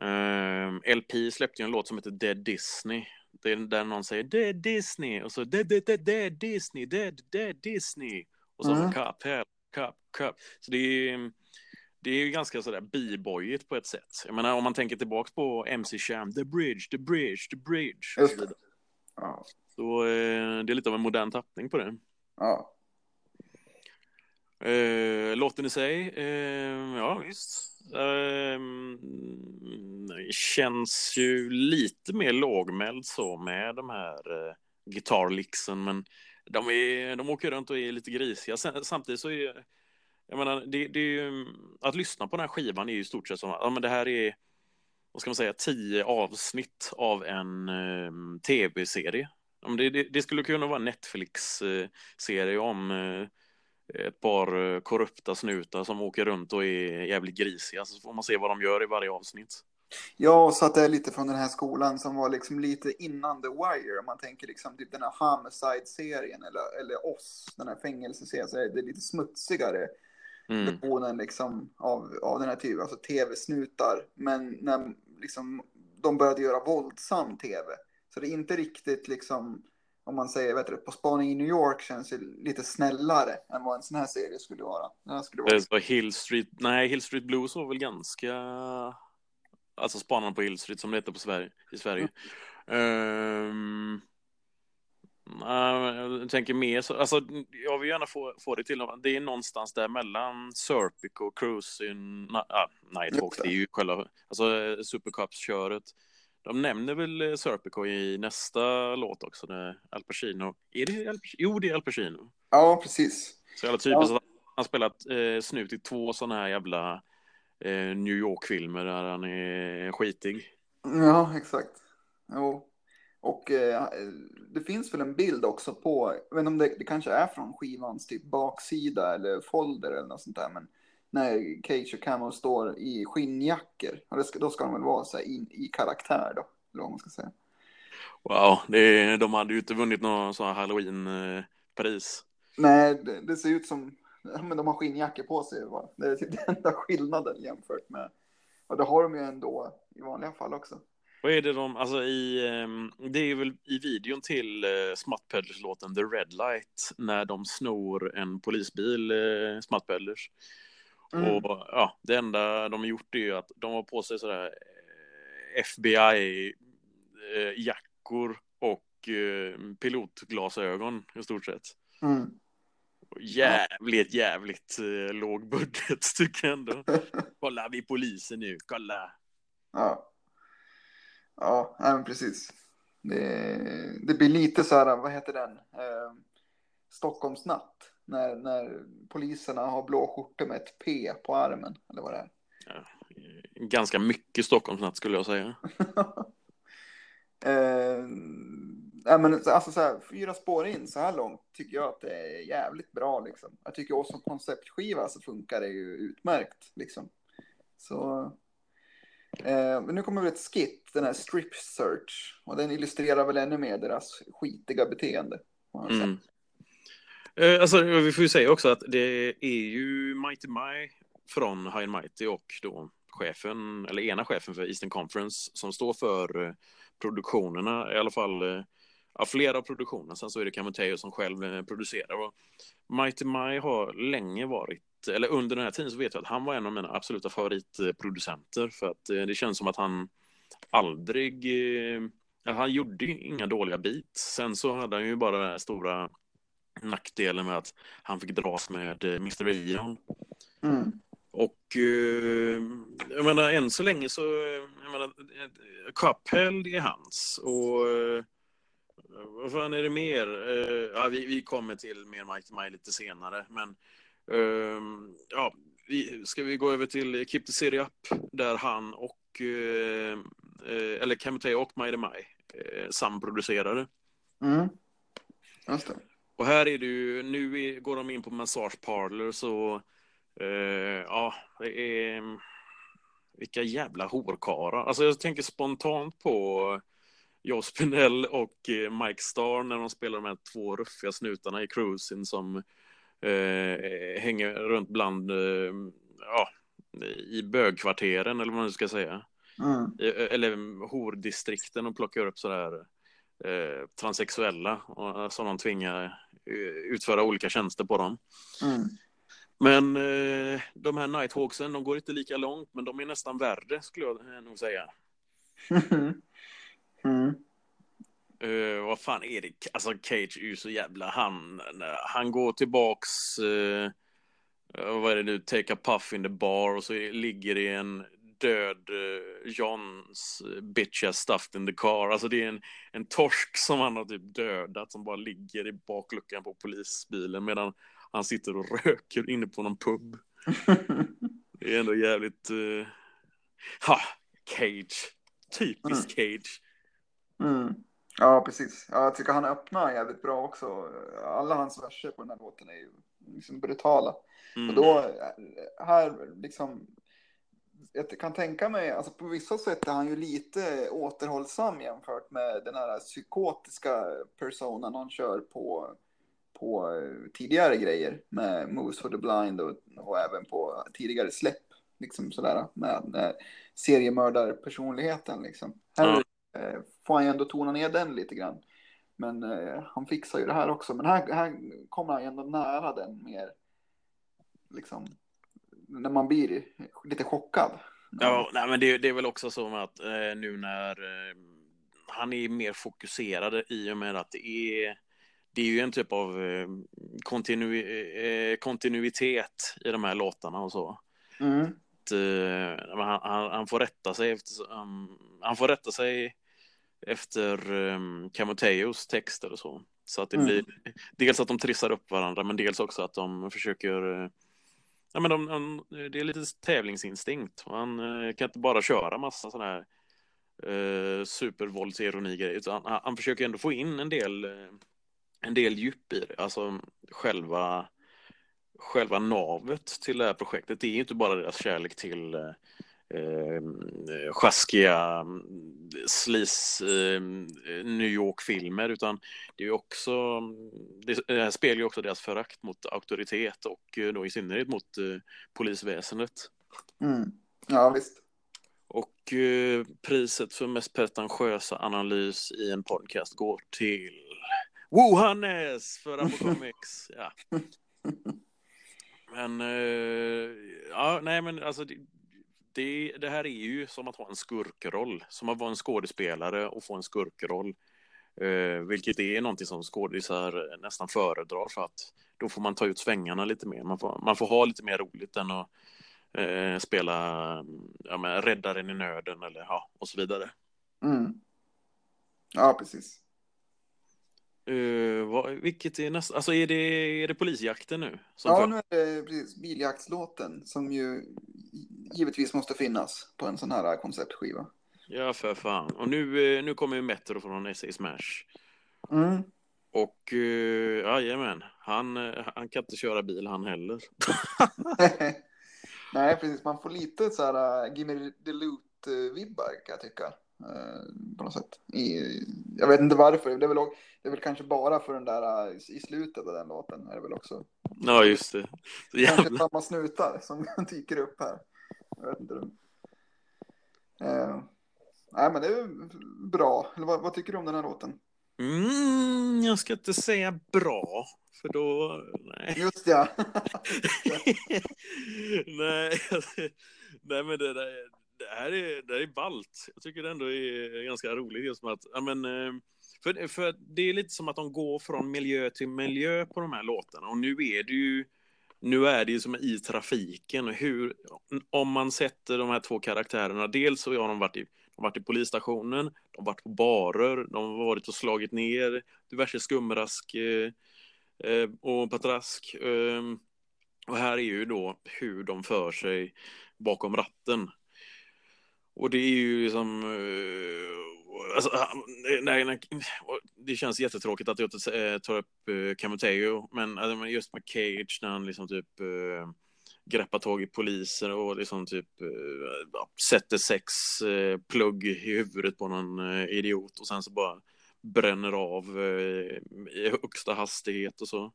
eh, LP släppte ju en låt som heter Dead Disney. Det är där någon säger Dead Disney och så Dead, Dead, Dead, Dead Disney, Dead, Dead Disney. Och så Mm. Cup, Hell, Cup, Cup. Så det är, det är ju ganska sådär b-boyigt på ett sätt. Jag menar om man tänker tillbaks på MC Sham, The Bridge, The Bridge, The Bridge. Just så det. Ja. Så eh, det är lite av en modern tappning på det. ja. Eh, låten i sig, eh, ja visst. Eh, känns ju lite mer lågmäld så med de här eh, gitarrlicksen, men de, är, de åker runt och är lite grisiga. Samtidigt så är jag menar, det, det är ju, att lyssna på den här skivan är ju i stort sett som att ja, men det här är, vad ska man säga, tio avsnitt av en eh, tv-serie. Ja, det, det, det skulle kunna vara en Netflix-serie om eh, ett par eh, korrupta snutar som åker runt och är jävligt grisiga. Så får man se vad de gör i varje avsnitt. Ja, så att det är lite från den här skolan som var liksom lite innan The Wire. Om man tänker liksom typ den här Homicide-serien eller, eller Oss, den här fängelseserien, så är det lite smutsigare Mm. liksom av, av den här typen, alltså tv-snutar. Men när liksom, de började göra våldsam tv. Så det är inte riktigt liksom, om man säger, vet du, På spaning i New York känns det lite snällare än vad en sån här serie skulle vara. Den skulle vara... Det var Hill Street, nej Hill Street Blues var väl ganska, alltså spanarna på Hill Street som det heter på Sverige, i Sverige. Ehm, nej, jag tänker mer så, alltså jag vill gärna få, få det till, det är någonstans där mellan Serpic och Cruising, na, ah, Nighthawk, det. är ju själva, alltså Supercups-köret. De nämner väl eh, Serpico i nästa låt också, när Al Pacino, är det Al Pacino? Jo, det är Al Pacino. Ja, precis. Så jävla typiskt att han spelat eh, snut i två sådana här jävla eh, New York-filmer där han är skitig. Ja, exakt. Jo. Och eh, det finns väl en bild också på, jag vet inte om det, det kanske är från skivans typ baksida eller folder eller något sånt där, men när Cage och Camo står i skinnjackor, och ska, då ska de väl vara så in, i karaktär då, eller vad man ska säga. Wow, det, de hade ju inte vunnit någon sån här halloween-pris. Nej, det, det ser ut som, men de har skinnjackor på sig, va? det är typ den enda skillnaden jämfört med, och det har de ju ändå i vanliga fall också. Vad är det de, alltså i, ehm, det är väl i videon till eh, Smut Peddlers-låten The Red Light, när de snor en polisbil, eh, Smut Peddlers. Mm. Och ja, det enda de har gjort är ju att de har på sig sådär eh, FBI-jackor och pilotglasögon i stort sett. Mm. Jävligt, jävligt låg budget tycker jag ändå. Kolla, vi är polisen nu, kolla. Ja. Ja, nej, men precis. Det, det blir lite så här, vad heter den? Eh, Stockholmsnatt. När, när poliserna har blå skjortor med ett P på armen, eller vad det är. Ja, ganska mycket Stockholmsnatt skulle jag säga. eh, ja, men alltså så här, fyra spår in så här långt tycker jag att det är jävligt bra. Liksom. Jag tycker också som konceptskiva så funkar det ju utmärkt. Liksom. Så, eh, men nu kommer väl ett skit, den här Strip Search. Och den illustrerar väl ännu mer deras skitiga beteende. Mm. Eh, alltså, vi får ju säga också att det är ju Mighty My från High and Mighty och då chefen, eller ena chefen för Eastern Conference som står för eh, produktionerna, i alla fall eh, ja, flera av produktionerna. Sen så är det Camoteo som själv eh, producerar. Och Mighty My har länge varit, eller under den här tiden så vet jag att han var en av mina absoluta favoritproducenter för att det känns som att han aldrig, han gjorde inga dåliga beats. Sen så hade han ju bara den här stora nackdelen med att han fick dras med Mr. Ion. Mm. Och eh, jag menar, än så länge så, jag menar, Cuphead är hans. Och eh, vad fan är det mer? Eh, ja, vi, vi kommer till mer Mike Maj lite senare, men eh, ja, vi, ska vi gå över till Keep the City Up, där han och, eh, eh eller Kamute och Mighty Maj eh, samproducerade. Mm. Just det. Och här är det ju, nu går de in på Massage Parlor så Uh, ja, det är... Vilka jävla horkarar. Alltså jag tänker spontant på Pinell och eh, Mike Starr när de spelar de här två ruffiga snutarna i Cruising som uh, hänger runt bland, uh, ja, i bögkvarteren eller vad man ska säga. Mm. I, eller hordistrikten och plockar upp sådär eh, transsexuella och, som de tvingar utföra olika tjänster på dem. Mm. Men eh, de här Nighthawksen, de går inte lika långt, men de är nästan värre skulle jag nog säga. mm. Uh, vad fan är det? Alltså Cage är ju så jävla han. Han går tillbaks. Uh, vad är det nu? Take a puff in the bar och så ligger det en död uh, Johns bitch has stuffed in the car. Alltså det är en, en torsk som han har typ dödat som bara ligger i bakluckan på polisbilen medan han sitter och röker inne på någon pub. Det är ändå jävligt... Uh... Ha! Cage. Typisk mm. Cage. Mm. Ja, precis. Ja, jag tycker han öppnar jävligt bra också. Alla hans verser på den här låten är ju liksom brutala. Mm. Och då, här liksom, jag kan tänka mig, alltså på vissa sätt är han ju lite återhållsam jämfört med den här psykotiska personen han kör på på eh, tidigare grejer med Moves for the Blind och, och även på tidigare släpp. Liksom sådär med, med seriemördarpersonligheten liksom. Här mm. Får han ju ändå tona ner den lite grann. Men eh, han fixar ju det här också. Men här, här kommer han ju ändå nära den mer. Liksom. När man blir lite chockad. Ja, nej, men det, det är väl också så att eh, nu när eh, han är mer fokuserad i och med att det är det är ju en typ av eh, kontinu eh, kontinuitet i de här låtarna och så. Mm. Att, eh, han, han, får rätta sig efter, han får rätta sig efter um, Camoteos texter och så. Så att det mm. blir dels att de trissar upp varandra men dels också att de försöker Ja, men de, de, det är lite tävlingsinstinkt. Han kan inte bara köra massa sådana här eh, supervåldsironi-grejer utan han, han, försöker ändå få in en del en del djup i det. Alltså själva, själva navet till det här projektet. Det är ju inte bara deras kärlek till eh, eh sjaskiga slis eh, New York-filmer utan det är också det här speglar ju också deras förakt mot auktoritet och eh, då i synnerhet mot eh, polisväsendet. Mm. Ja, visst. Och eh, priset för mest pretentiösa analys i en podcast går till Wohannes för Apocomics. ja. Men, uh, ja, nej men alltså det, det, det, här är ju som att ha en skurkroll, som att vara en skådespelare och få en skurkroll. Uh, vilket är någonting som skådisar nästan föredrar för att då får man ta ut svängarna lite mer. Man får, man får ha lite mer roligt än att uh, spela ja, men, räddaren i nöden eller ja, och så vidare. Mm. Ja, precis. Uh, vad, vilket är nästa? Alltså är det, är det polisjakten nu? ja, nu är det precis biljaktslåten som ju givetvis måste finnas på en sån här konceptskiva. Ja, för fan. Och nu, eh, nu kommer ju Metro från SA Smash. Mm. Och uh, jajamän, han, han kan inte köra bil han heller. Nej, precis. Man får lite så här uh, Gimme Loot-vibbar kan jag tycka. Uh, på något sätt. I, jag vet inte varför. Det är, väl, det är väl kanske bara för den där uh, i slutet av den låten. Är det väl också. Ja, just det. Så jävla... Kanske samma snutar som dyker upp här. Jag vet inte. Uh, nej, men det är bra. Eller vad, vad tycker du om den här låten? Mm, jag ska inte säga bra, för då... Nej. Just ja. nej, nej, men det, där, det här är, det här är ballt. Jag tycker det ändå är ganska roligt just med att, ja men, eh, för, för det är lite som att de går från miljö till miljö på de här låtarna och nu är det ju nu är det ju som i trafiken. Hur, om man sätter de här två karaktärerna, dels så har de varit i de varit i polisstationen, de har varit på barer, de har varit och slagit ner diverse skumrask eh, eh och patrask. Eh, och här är ju då hur de för sig bakom ratten. Och det är ju liksom... Eh, alltså, ah, nej, nej, det känns jättetråkigt att jag inte tar upp eh, Camoteo, men just med Cage när han liksom typ eh, greppar tag i poliser och liksom typ äh, sätter sex plugg i huvudet på någon idiot och sen så bara bränner av i högsta hastighet och så.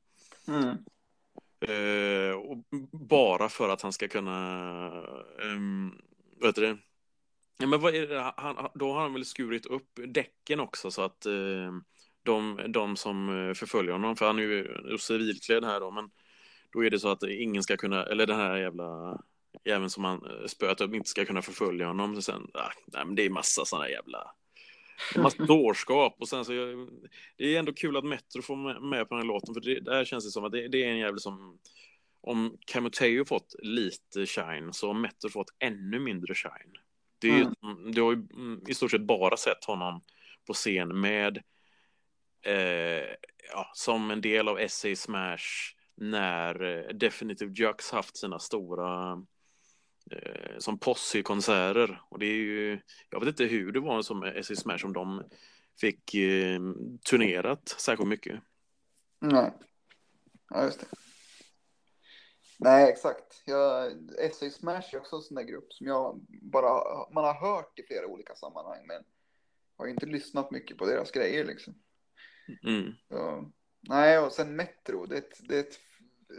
Mm. och bara för att han ska kunna, um, vad heter det? Ja, men det? Han, då har han väl skurit upp däcken också så att de, de som förföljer honom, för han är ju civilklädd här då, men då är det så att ingen ska kunna, eller den här jävla jäveln som han eh, spöat upp inte ska kunna förfölja honom. Och sen, ah, nej, men det är massa sådana jävla massa dårskap och sen så det är ändå kul att Metro får med på den här låten för det, där känns det som att det, det är en jävel som om Camoteo fått lite shine så har Metro fått ännu mindre shine. Det är, mm. Du har ju mm, i stort sett bara sett honom på scen med eh, ja, som en del av SA Smash när eh, Definitive Jux haft sina stora eh, som posse-konserter. Och det är ju, jag vet inte hur det var som SC Smash om de fick eh, turnerat särskilt mycket. Nej, ja just det. Nej, exakt. Jag, SC Smash är också en sån där grupp som jag bara, man har hört i flera olika sammanhang, men har inte lyssnat mycket på deras grejer liksom. Mm. Så, nej, och sen Metro, det är ett, det är ett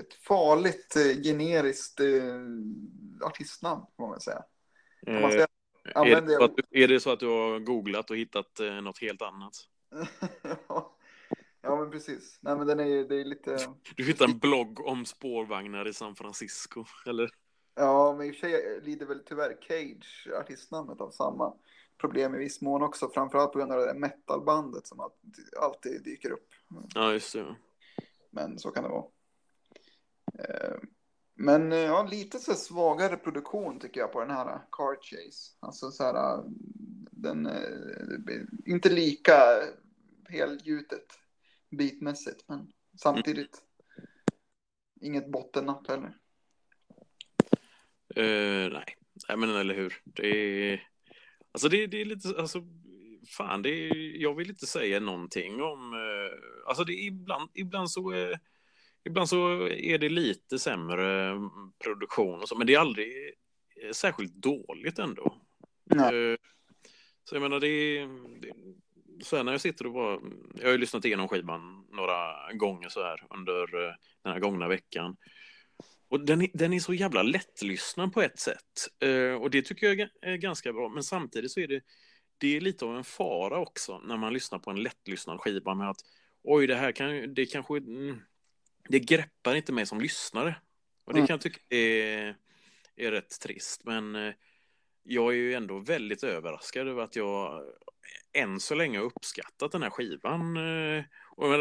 ett farligt eh, generiskt eh, artistnamn, får man väl säga. Eh, man säga är, det så att, är det så att du har googlat och hittat eh, något helt annat? ja, men precis. Nej, men den är, det är lite... Du hittar en blogg om spårvagnar i San Francisco, eller? Ja, men i och för sig lider väl tyvärr Cage, artistnamnet, av samma problem i viss mån också. Framförallt på grund av det där metalbandet som alltid dyker upp. Ja, just det. Men så kan det vara. Eh, men eh, ja, lite så svagare produktion tycker jag på den här Car Chase. Alltså så här, den är inte lika helgjutet bitmässigt, men samtidigt inget bottennapp heller. Uh, nej. nej, men eller hur. Det är, alltså det, det är lite, alltså fan, det är, jag vill inte säga någonting om, uh, alltså det är ibland, ibland så är Ibland så är det lite sämre mm, produktion och så, men det är aldrig eh, särskilt dåligt ändå. Nej. Eh, så jag menar, det är... Här när jag sitter och bara... Jag har ju lyssnat igenom skivan några gånger så här under eh, den här gångna veckan. Och den är, den är så jävla lättlyssnad på ett sätt. Och det tycker jag är ganska bra. Men samtidigt så är det, det är lite av en fara också när man lyssnar på en lättlyssnad skiva med att oj, det här kan det kanske mm, det greppar inte mig som lyssnare. Och det mm. kan jag tycka är, är rätt trist. Men eh, jag är ju ändå väldigt överraskad över att jag än så länge uppskattat den här skivan. Eh,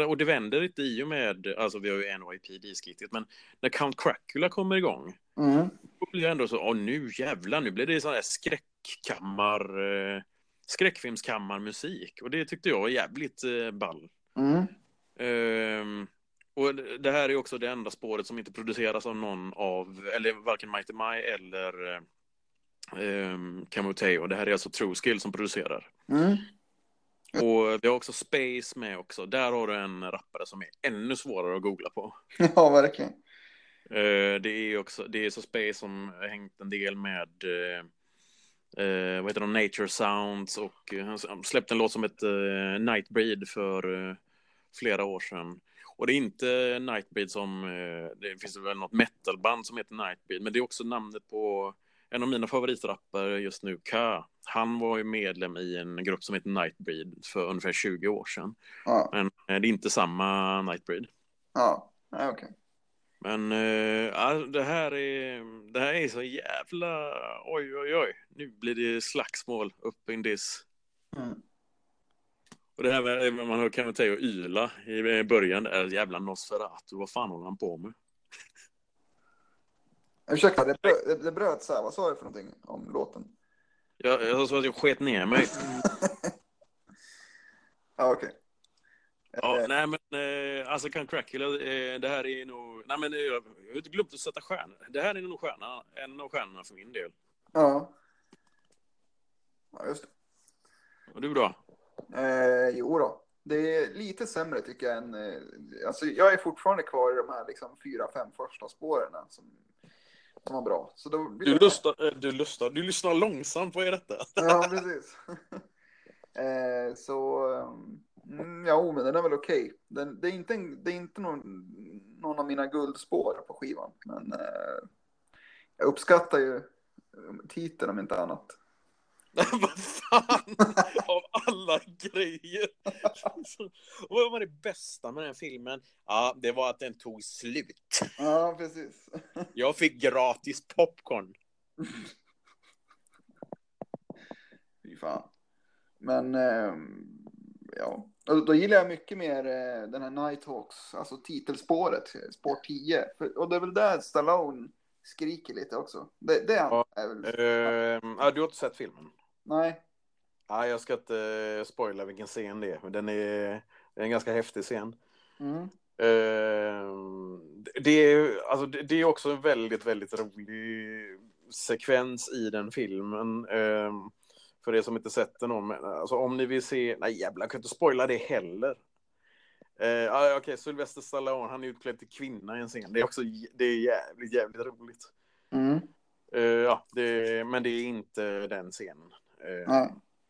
och, det vänder inte i och med, alltså vi har ju NYP diskittigt, men när Count Cracula kommer igång, mm. då blir jag ändå så, åh nu jävlar, nu blir det sån här skräckkammar, eh, skräckfilmskammarmusik. Och det tyckte jag var jävligt ball. Mm. Ehm, och det här är också det enda spåret som inte produceras av någon av, eller varken Mighty Mai eller um, Camoteo. Det här är alltså True Skill som producerar. Mm. Och vi har också Space med också. Där har du en rappare som är ännu svårare att googla på. Ja, verkligen. Uh, det är också, det är så Space som har hängt en del med uh, uh, vad heter de, Nature Sounds och han släppte en låt som heter Nightbreed för flera år sedan. Och det är inte Nightbreed som, det finns väl något metalband som heter Nightbreed, men det är också namnet på en av mina favoritrappare just nu, Ka, han var ju medlem i en grupp som heter Nightbreed för ungefär 20 år sedan. Ja. Men eh, det är inte samma Nightbreed. Ja, okej. Okay. Men äh, det, här är, det här är så jävla... Oj, oj, oj. Nu blir det slagsmål upp in this. Mm. Och det här med man hör Kamateo yla i början, är jävla Nosferatu. Vad fan håller han på med? Ursäkta, det, bröt, det bröt så här. Vad sa du för någonting om låten? Jag, jag sa att jag sket ner mig. ja, okej. Okay. Ja, eh. nej men eh, alltså kan Crackula, eh, det här är nog, nej men jag har inte glömt att sätta stjärnor. Det här är nog stjärna, en av stjärnorna för min del. Ja. Ja, just det. Och du då? Eh, jo då. Det är lite sämre tycker jag än, eh, alltså jag är fortfarande kvar i de här liksom fyra, fem första spåren som som var bra. Så då du, lustar, eh, du, lustar, du lyssnar långsamt, vad är detta? ja, precis. eh, så, mm, ja, men den är väl okej. Okay. Det är inte, det är inte någon, någon av mina guldspår på skivan, men eh, jag uppskattar ju titeln om inte annat. Vad fan! Av alla grejer! vad var det bästa med den filmen? Ja, det var att den tog slut. Ja, precis. Jag fick gratis popcorn. Fy fan. Men, eh, ja. Då gillar jag mycket mer eh, den här Nighthawks, alltså titelspåret, spår 10. För, och det är väl där Stallone skriker lite också. Det, det ja, är väl... Uh, ja, du har inte sett filmen? Nej. Nej, jag ska inte spoila vilken scen det är, men den är, en ganska häftig scen. Mm. Uh, det, är, alltså, det, är också en väldigt, väldigt rolig sekvens i den filmen. Uh, för er som inte sett den, om, alltså, om ni vill se, nej jävlar, jag kan inte spoila det heller. Uh, Okej, okay, Sylvester Stallone, han är utklädd till kvinna i en scen. Det är också det är jävligt, jävligt roligt. Mm. Uh, ja, det, men det är inte den scenen. Mm.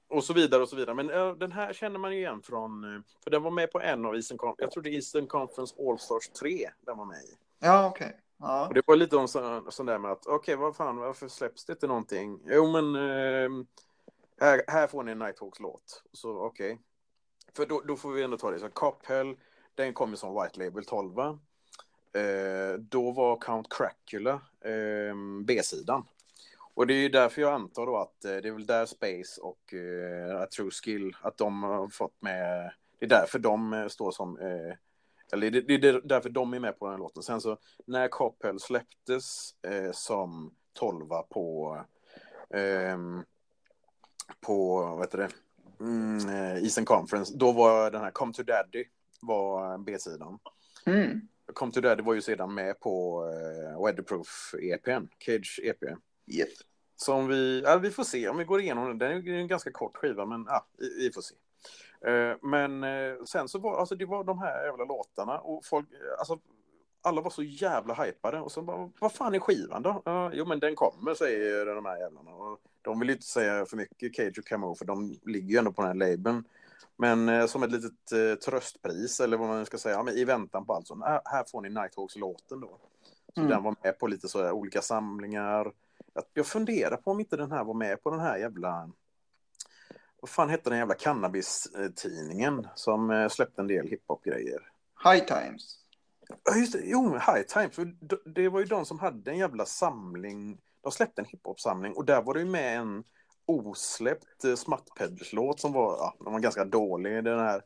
Och så vidare och så vidare. Men uh, den här känner man ju igen från, uh, för den var med på en av Eastern Conference, jag tror det är Eastern Conference All-Stars 3 den var med i. Ja, okej. Okay. Ja. Och det var lite om så, sån där med att, okej, okay, vad fan, varför släpps det inte någonting? Jo, men uh, här, här får ni en Nighthawks låt. Så okej. Okay. För då, då, får vi ändå ta det. Så Cophell, den kom ju som White Label 12. Eh, då var Count Crackula eh, B-sidan. Och det är ju därför jag antar då att eh, det är väl där Space och uh, True Skill, att de har fått med, det är därför de eh, står som, uh, eller det, det, är därför de är med på den låten. Sen så när Coppel släpptes uh, som tolva på, um, på, vad heter det, mm, Eastern Conference, då var den här Come to Daddy var B-sidan. Mm. Come to Daddy var ju sedan med på uh, Weatherproof EPn, Cage EP. Yep. Som vi, ja, vi får se om vi går igenom den. Den är en ganska kort skiva, men ja, vi, får se. Uh, men uh, sen så var alltså, det var de här jävla låtarna och folk, alltså alla var så jävla hypade och så bara, vad fan är skivan då? Jo men den kommer säger de här jävlarna. Och de vill inte säga för mycket Cage och Camo för de ligger ju ändå på den här labeln. Men som ett litet tröstpris eller vad man ska säga, men i väntan på allt så, här får ni Nighthawks-låten då. Så mm. den var med på lite så olika samlingar jag funderar på om inte den här var med på den här jävla... Vad fan hette den jävla cannabis-tidningen som eh, släppte en del hiphop-grejer? High Times. Ja, just det. Jo, High Times. Det var ju de som hade en jävla samling. De släppte en hiphop-samling och där var det ju med en osläppt eh, Smattpedlers-låt som var, ja, den var ganska dålig. Den här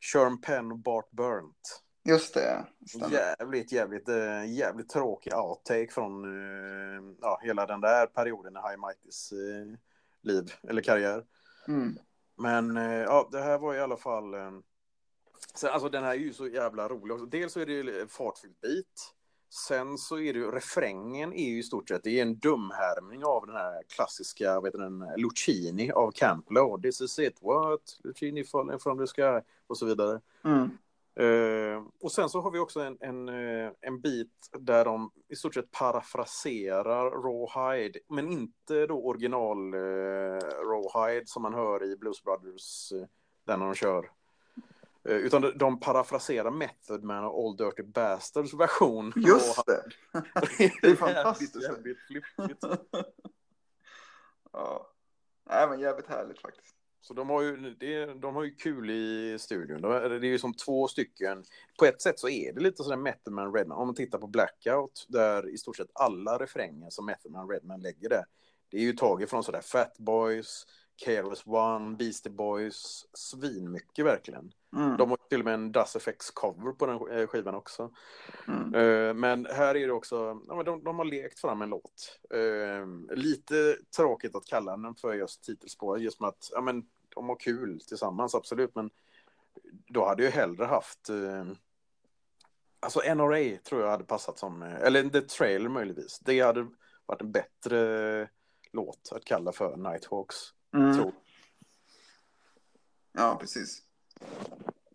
Sherm Penn och Bart Burnt. Just det. Stämmer. Jävligt, jävligt, äh, jävligt tråkig outtake från äh, ja, hela den där perioden i High Mightys äh, liv eller karriär. Mm. Men ja, det här var i alla fall Sen, alltså den här är ju så jävla rolig. Dels så är det ju fartfyllt bit. Sen så är det ju refrängen är ju i stort sett det är en dumhärmning av den här klassiska, vet du, den Lucini av Camplo. This is it, what? Lucini falling from the sky och så vidare. Mm. Uh, och sen så har vi också en, en, uh, en bit där de i stort sett parafraserar Rawhide, men inte då original uh, Rawhide som man hör i Blues Brothers, uh, den de kör. Utan de, de parafraserar Method Man och Old Dirty Bastards version. Just det! det är fantastiskt. Jävligt flippigt. ja. Nej, men jävligt härligt faktiskt. Så de har, ju, det, de har ju kul i studion. Det är ju som två stycken. På ett sätt så är det lite sådär Method Man Redman. Om man tittar på Blackout, där i stort sett alla refränger som Method Man Redman lägger där, det är ju taget från sådär Fat Boys, Careless One, Beastie Boys, svinmycket verkligen. Mm. De har till och med en Das Effects cover på den skivan också. Mm. Uh, men här är det också, de, de har lekt fram en låt. Uh, lite tråkigt att kalla den för just titelspår, just med att ja, men, de har kul tillsammans, absolut. Men då hade jag hellre haft Alltså NRA tror jag hade passat som, eller The Trailer möjligtvis. Det hade varit en bättre låt att kalla för Nighthawks. Mm. Tror. Ja, precis.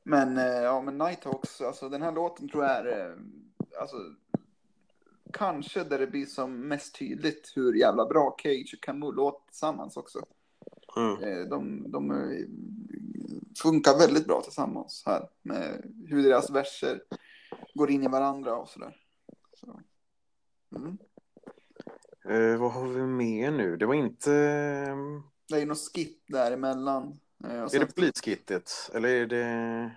Men, eh, ja, men Nighthawks, alltså den här låten tror jag är, eh, alltså, kanske där det blir som mest tydligt hur jävla bra Cage och Camus låter tillsammans också. Mm. Eh, De, de funkar väldigt bra tillsammans här med hur deras verser går in i varandra och sådär. Så. Mm. Eh, vad har vi mer nu? Det var inte... Det är något skit däremellan. Eh, Är sen- det poliskittet? Eller är det...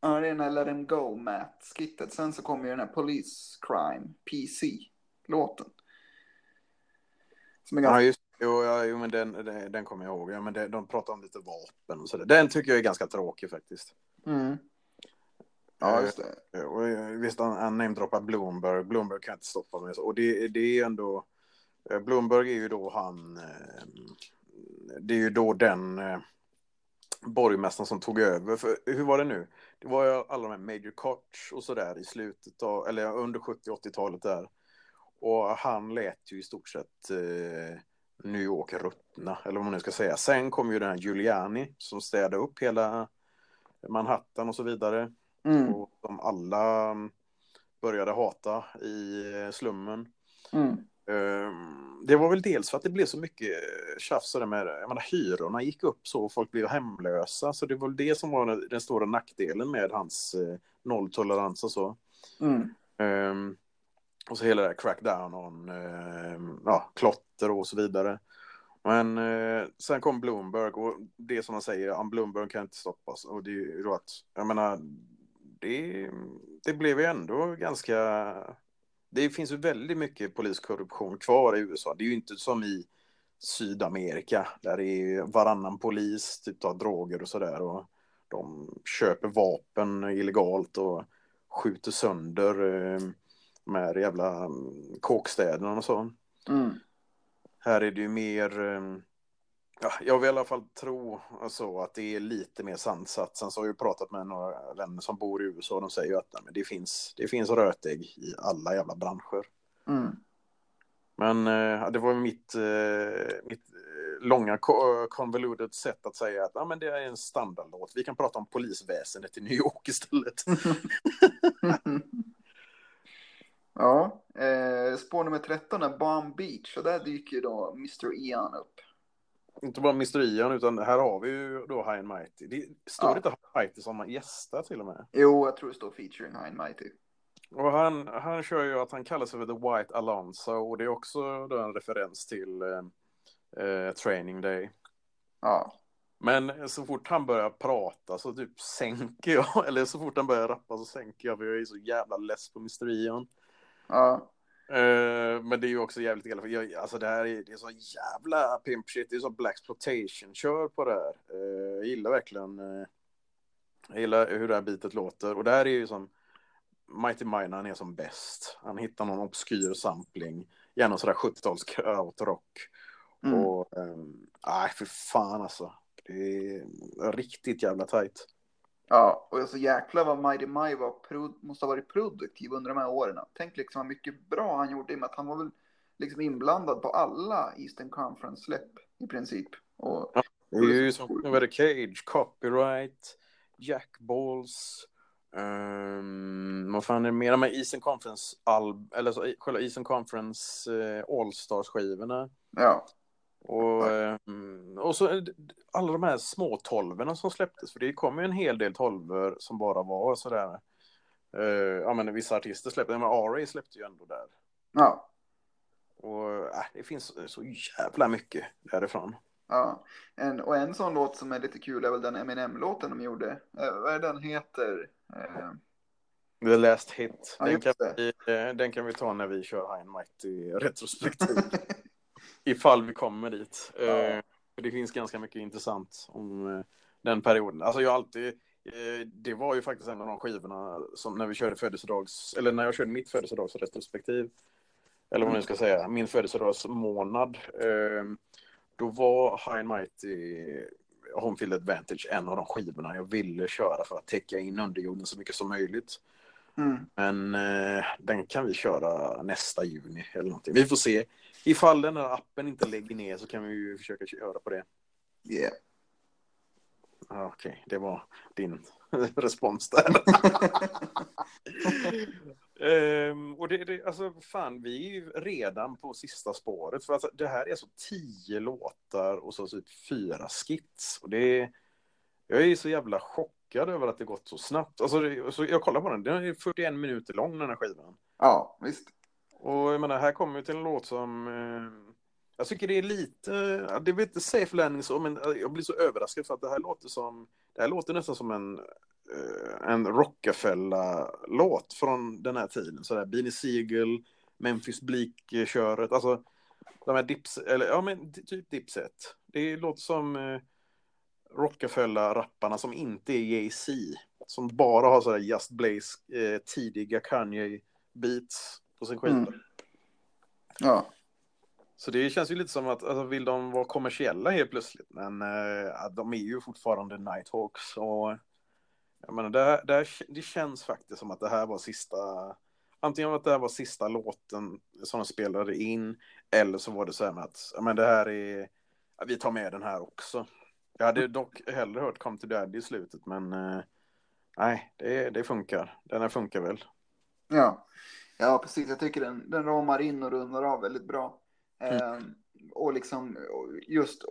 Ja, det är den här Let Them Go Matt-skittet. Sen så kommer ju den här Police Crime, PC-låten. Som är Ja, ganska... just Jo, ja, jo men den, den, den kommer jag ihåg. Ja, men det, de pratar om lite vapen och sådär. Den tycker jag är ganska tråkig faktiskt. Mm. Ja, just det. Och eh, visst, han, han namedroppar Bloomberg. Bloomberg kan jag inte stoppa mig. Och det, det är ändå... eh, Bloomberg är ju då han... Det är ju då den eh, borgmästaren som tog över. För hur var det nu? Det var ju alla de här Major Koch och sådär i slutet av, eller under 70-80-talet där. Och han lät ju i stort sett eh, New York ruttna, eller vad man nu ska säga. Sen kom ju den här Giuliani som städade upp hela Manhattan och så vidare. Mm. Och som alla mm, började hata i eh, slummen. Mm. Ehm, Det var väl dels för att det blev så mycket tjafs där med, jag menar hyrorna gick upp så och folk blev hemlösa. Så det var väl det som var den- stora nackdelen med hans eh, nolltolerans och så. Mm. Ehm, och så hela det här crackdown on ehm, ja, klotter och så vidare. Men eh, sen kom Bloomberg och det som man säger, ja, Bloomberg kan inte stoppas. Och det är ju då att, jag menar, det, det blev ju ändå ganska... Det finns ju väldigt mycket poliskorruption kvar i USA. Det är ju inte som i Sydamerika där det är varannan polis typ tar droger och sådär. Och de köper vapen illegalt och skjuter sönder eh, de här jävla kåkstäderna och så. Mm. Här är det ju mer, eh, ja, jag vill i alla fall tro alltså, att det är lite mer sansat. Sen så har jag ju pratat med några vänner som bor i USA och de säger ju att nej, men det, finns, det finns rötägg i alla jävla branscher. Mm. Men eh, det var mitt, eh, mitt eh, långa convoluted sätt att säga att ja, men det är en standardlåt. Vi kan prata om polisväsendet i New York istället. ja, eh, spår nummer 13 är Bomb Beach och där dyker då Mr. Eon upp. Inte bara Mr. Ian utan här har vi ju då High and Mighty. Det står Ja. inte High and Mighty som gästar till och med. Jo, jag tror det står featuring High and Mighty. Och han, han kör ju att han kallar sig för The White Alonso och det är också då en referens till eh, eh, Training Day. Ja. Men så fort han börjar prata så typ sänker jag, eller så fort han börjar rappa så sänker jag för jag är så jävla less på Mr. Ian. Ja. Eh, men det är ju också jävligt illa, jag, alltså det här är, det är så jävla pimp shit, det är så black exploitation kör på det här. Eh, jag gillar verkligen, eh, jag gillar hur det här bitet låter och det här är ju som Mighty Mine, han är som bäst. Han hittar någon obskyr sampling, gärna sådär 70-tals krautrock. Mm. Och, ehm, nej för fan alltså. Det är riktigt jävla tajt. Ja, och så jäkla vad Mighty Maj var, måste ha varit produktiv under de här åren. Tänk liksom vad mycket bra han gjorde i och med att han var väl liksom inblandad på alla Eastern Conference-släpp i princip. Och, ja, det är ju som det Cage, Copyright, Jackballs, um, vad fan är det mer? De här Eastern Conference, alb eller så, själva Eastern Conference uh, All-Stars-skivorna. Ja. Och, um, och så alla de här små tolvorna som släpptes, för det kom ju en hel del tolvor som bara var sådär. Uh, ja, men vissa artister släppte, men RA släppte ju ändå där. Ja. Och äh, det finns så jävla mycket därifrån. Ja, en, och en sån låt som är lite kul är väl den Eminem-låten de gjorde. Eh, vad är den heter? Eh... The Last Hit. Ja, den, kan vi, eh, den kan vi ta när vi kör High Mighty retrospektiv. Ifall vi kommer dit. Ja. Eh, det finns ganska mycket intressant om eh, den perioden. Alltså jag alltid eh, det var ju faktiskt en av de skivorna som när vi körde födelsedags, eller när jag körde mitt födelsedags retrospektiv, eller vad man nu ska säga, min födelsedagsmånad. Då var High and Mighty Home Field Advantage en av de skivorna jag ville köra för att täcka in underjorden så mycket som möjligt. Mm. Men eh, den kan vi köra nästa juni eller någonting. Vi får se. Ifall den här appen inte lägger ner så kan vi ju försöka köra på det. Yeah. Okej, okay, det var din respons där. um, och det, det, alltså fan, vi är ju redan på sista spåret. För alltså, det här är så tio låtar och så typ fyra skits. Och det är, jag är så jävla chockad över att det gått så snabbt. Alltså, det, så jag kollar på den, den är 41 minuter lång den här skivan. Ja, visst. Och jag menar, här kommer vi till en låt som... Eh, jag tycker det är lite, det är inte safe landing så, men jag blir så överraskad för att det här låter som, det här låter nästan som en, eh, en Rockefeller-låt från den här tiden. Sådär Beanie Siegel, Memphis Bleak-köret, alltså de här dips, eller ja men typ Dipset. Det låter som eh, Rockefeller-rapparna som inte är Jay-Z. Som bara har sådär Just Blaze, eh, tidiga Kanye-beats på sin skiva. Mm. Ja. Så det känns ju lite som att, alltså, vill de vara kommersiella helt plötsligt? Men eh, de är ju fortfarande Nighthawks. Och jag menar, det, det, det känns faktiskt som att det här var sista, antingen att det här var sista låten som de spelade in, eller så var det så här med att, ja men det här är, vi tar med den här också. Jag hade dock hellre hört Come to Daddy i slutet, men eh, nej, det, det funkar. Den här funkar väl. Ja, ja precis. Jag tycker den, den ramar in och rundar av väldigt bra. Mm. Ehm, och liksom just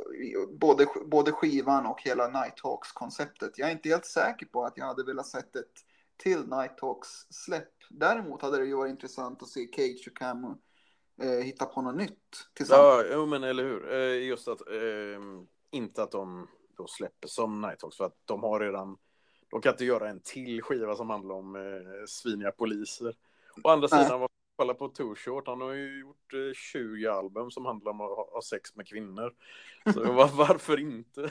både, både skivan och hela Nighthawks-konceptet. Jag är inte helt säker på att jag hade velat sett ett till Nighthawks-släpp. Däremot hade det ju varit intressant att se Cage och Cam eh, hitta på något nytt tillsammans. Ja, jo, men eller hur. Eh, just att, eh, inte att de då släpper som Nighthawks, för att de har redan, de kan inte göra en till skiva som handlar om eh, sviniga poliser. Å andra sidan, vad kolla på Too Short, han har ju gjort 20 eh, album som handlar om att ha sex med kvinnor. Så var, varför inte?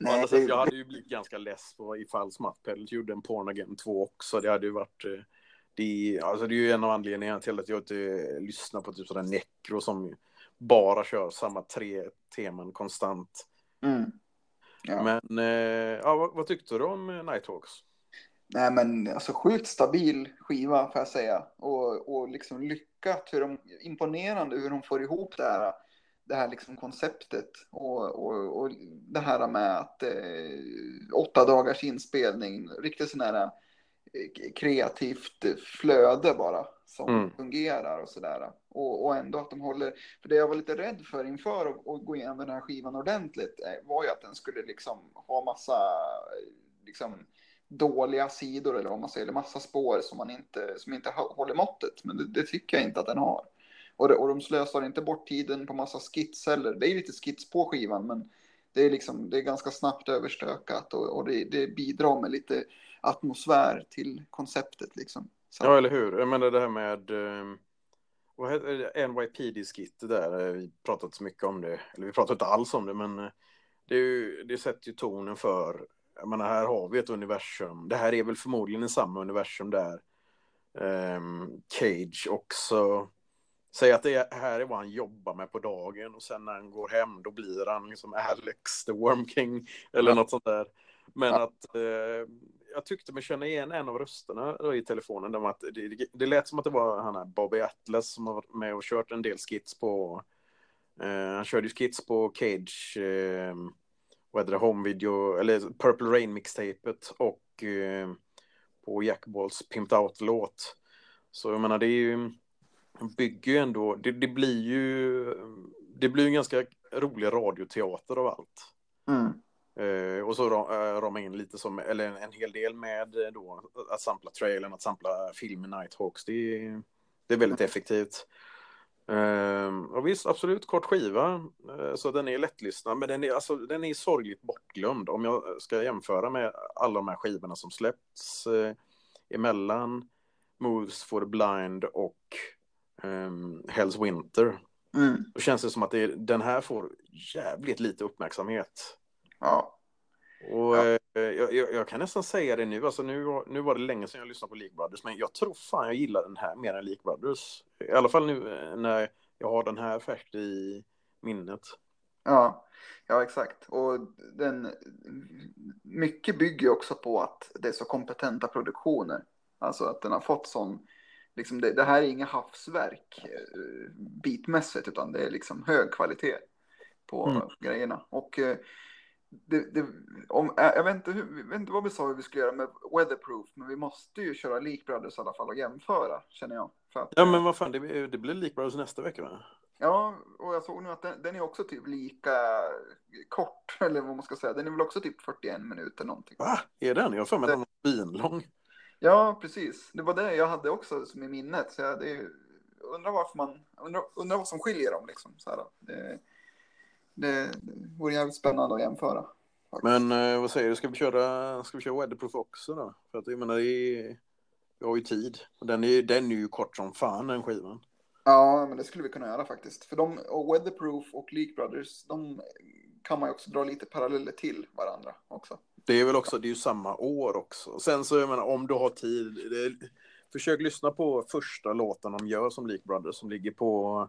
Nej, det... Jag hade ju blivit ganska less på ifall Smattpellet gjorde en Porn Again 2 också. Det hade ju varit... Eh, det, alltså det är ju en av anledningarna till att jag inte lyssnar på typ sådär Necro som bara kör samma tre teman konstant. Mm. Ja. Men, eh, ja, vad, vad, tyckte du om Nighthawks? Nej men alltså sjukt stabil skiva får jag säga. Och, och liksom lyckat, hur de, imponerande hur de får ihop det här, det här liksom konceptet. Och, och, och det här med att eh, åtta dagars inspelning, riktigt sån här eh, kreativt flöde bara som mm. fungerar och sådär. Och, och ändå att de håller, för det jag var lite rädd för inför att, gå igenom den här skivan ordentligt eh, var ju att den skulle liksom ha massa liksom dåliga sidor eller vad man säger, eller massa spår som man inte, som inte håller måttet. Men det, det tycker jag inte att den har. Och, det, och de slösar inte bort tiden på massa skits heller. Det är lite skits på skivan, men det är, liksom, det är ganska snabbt överstökat och, och det, det, bidrar med lite atmosfär till konceptet. Liksom. Så. Ja, eller hur? Jag menar det här med um, vad heter? NYPD-skit, där. Vi pratat så mycket om det. Eller vi pratar inte alls om det, men eh, det, är ju, det sätter ju tonen för jag menar, här har vi ett universum. Det här är väl förmodligen i samma universum där um, Cage också säger att det här är vad han jobbar med på dagen och sen när han går hem då blir han liksom Alex the Worm King eller ja. något sånt där. Men ja. att, eh, jag tyckte mig känna igen en av rösterna då i telefonen. Det, att det, det, det lät som att det var han här Bobby Atlas som har varit med och kört en del skits på... Eh, han körde ju skits på Cage, eh, vad heter det, Home Video, eller Purple Rain-mixtapet och eh, på Jack Balls Pimped Out-låt. Så jag menar, det är ju... Bygger ju ändå... Det, det blir ju... Det blir ju en ganska rolig radioteater av allt. Mm. Eh, och så uh, rama in lite som, eller en, en hel del med eh, då att sampla trailern, att sampla filmen Nighthawks. Det är, det är väldigt effektivt. Uh, och visst, absolut kort skiva, uh, så den är lättlyssnad, men den är, alltså, den är sorgligt bortglömd. Om jag ska jämföra med alla de här skivorna som släppts uh, emellan Moves for the Blind och um, Hell's Winter. Mm. Då känns det som att det, den här får jävligt lite uppmärksamhet. Ja. Och Ja. eh, jag, jag, jag kan nästan säga det nu, alltså nu, nu var det länge sedan jag lyssnade på League Brothers, men jag tror fan jag gillar den här mer än League Brothers. I alla fall nu eh, när jag har den här färskt i minnet. Ja, ja exakt. Och den, mycket bygger också på att det är så kompetenta produktioner. Alltså att den har fått sån, liksom det, det här är inga havsverk eh, bitmässigt, utan det är liksom hög kvalitet på Mm. grejerna. Och det, det, om, jag jag vet, inte hur, jag vet inte vad vi sa vi skulle göra med Weatherproof, men vi måste ju köra Leak Brothers i alla fall och jämföra, känner jag. Att, Ja men vad fan, det, det blir League Brothers nästa vecka va? Ja, och jag såg nu att den, den är också typ lika kort, eller vad man ska säga. Den är väl också typ 41 minuter någonting. Va? Är den? Jag har för mig att den var binlång. Ja, precis. Det var det jag hade också som i minnet. Så jag det, är- undrar varför man, undrar, undrar vad som skiljer dem liksom. Så här, det, det, vore jävligt spännande att jämföra. Men eh, vad säger du, ska vi köra, ska vi köra Weatherproof också då? För att jag menar, vi har ju tid. Och den är, den är ju kort som fan den skivan. Ja, men det skulle vi kunna göra faktiskt. För de, och Weatherproof och Leak Brothers, de kan man ju också dra lite paralleller till varandra också. Det är väl också, det är ju samma år också. Sen så, jag menar, om du har tid, det, försök lyssna på första låten de gör som Leak Brothers, som ligger på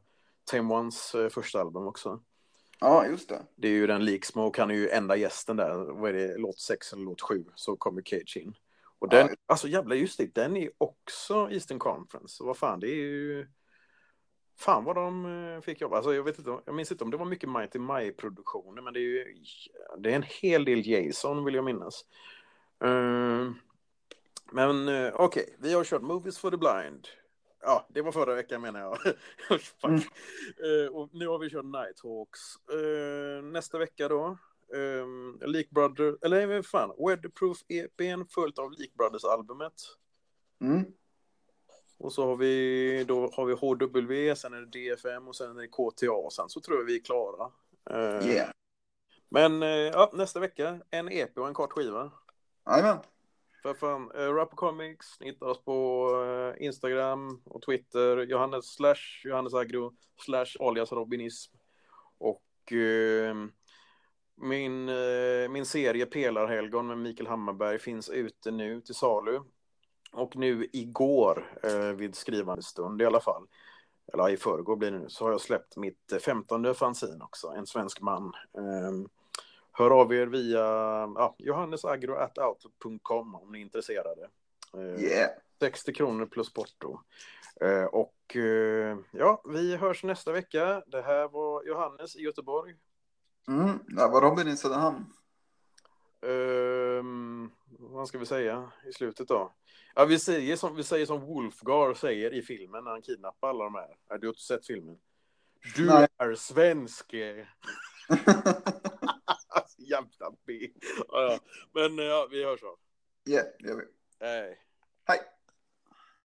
Tame Ones eh, första album också. Ja, just det. Det är ju den Leak Smoke, han är ju enda gästen där, vad är det, låt 6 eller låt 7, så kommer Cage in. Och den, Ja. alltså jävla just det, den är också Eastern Conference. Så vad fan, det är ju... Fan vad de eh, fick jobba. Alltså jag vet inte, jag minns inte om det var mycket Mighty Maj-produktioner, men det är ju det är en hel del Jason vill jag minnas. Eh, men eh, okej, vi har kört Movies for the Blind. Ja, det var förra veckan menar jag. Fuck. Mm. Eh, och nu har vi kört Nighthawks. Uh, nästa vecka då. Um, Leak Brother, eller vad fan, Weatherproof EPn följt av Leak Brothers-albumet. Mm. Och så har vi, då har vi HW, sen är det DFM och sen är det KTA. Sen så tror jag vi är klara. Eh, Yeah. Men ja, nästa vecka, en EP och en kort skiva. Jajamän. För fan, uh, Rapper Comics, ni hittar oss på eh, Instagram och Twitter, Johannes slash Johannes Agro slash alias Robinism. Och eh, min, eh, min serie Pelarhelgon med Mikael Hammarberg finns ute nu till salu. Och nu igår, eh, vid skrivande stund i alla fall, eller i förrgår blir det nu, så har jag släppt mitt eh, femtonde fanzine också, En svensk man. Eh, hör av er via ja, johannesagro.outlook.com om ni är intresserade. Eh, Yeah. 60 kronor plus porto. Eh, och eh, ja, vi hörs nästa vecka. Det här var Johannes i Göteborg. Mm. Det var Robin i Söderhamn. Ehm, vad ska vi säga i slutet då? Ja, vi säger som, vi säger som Wolfgar säger i filmen när han kidnappar alla de här. Du har inte sett filmen? Du Nej. är svensk! Jävla B. Ja, ja. Men ja, vi hörs då. yeah, det gör vi. Hej. Hej.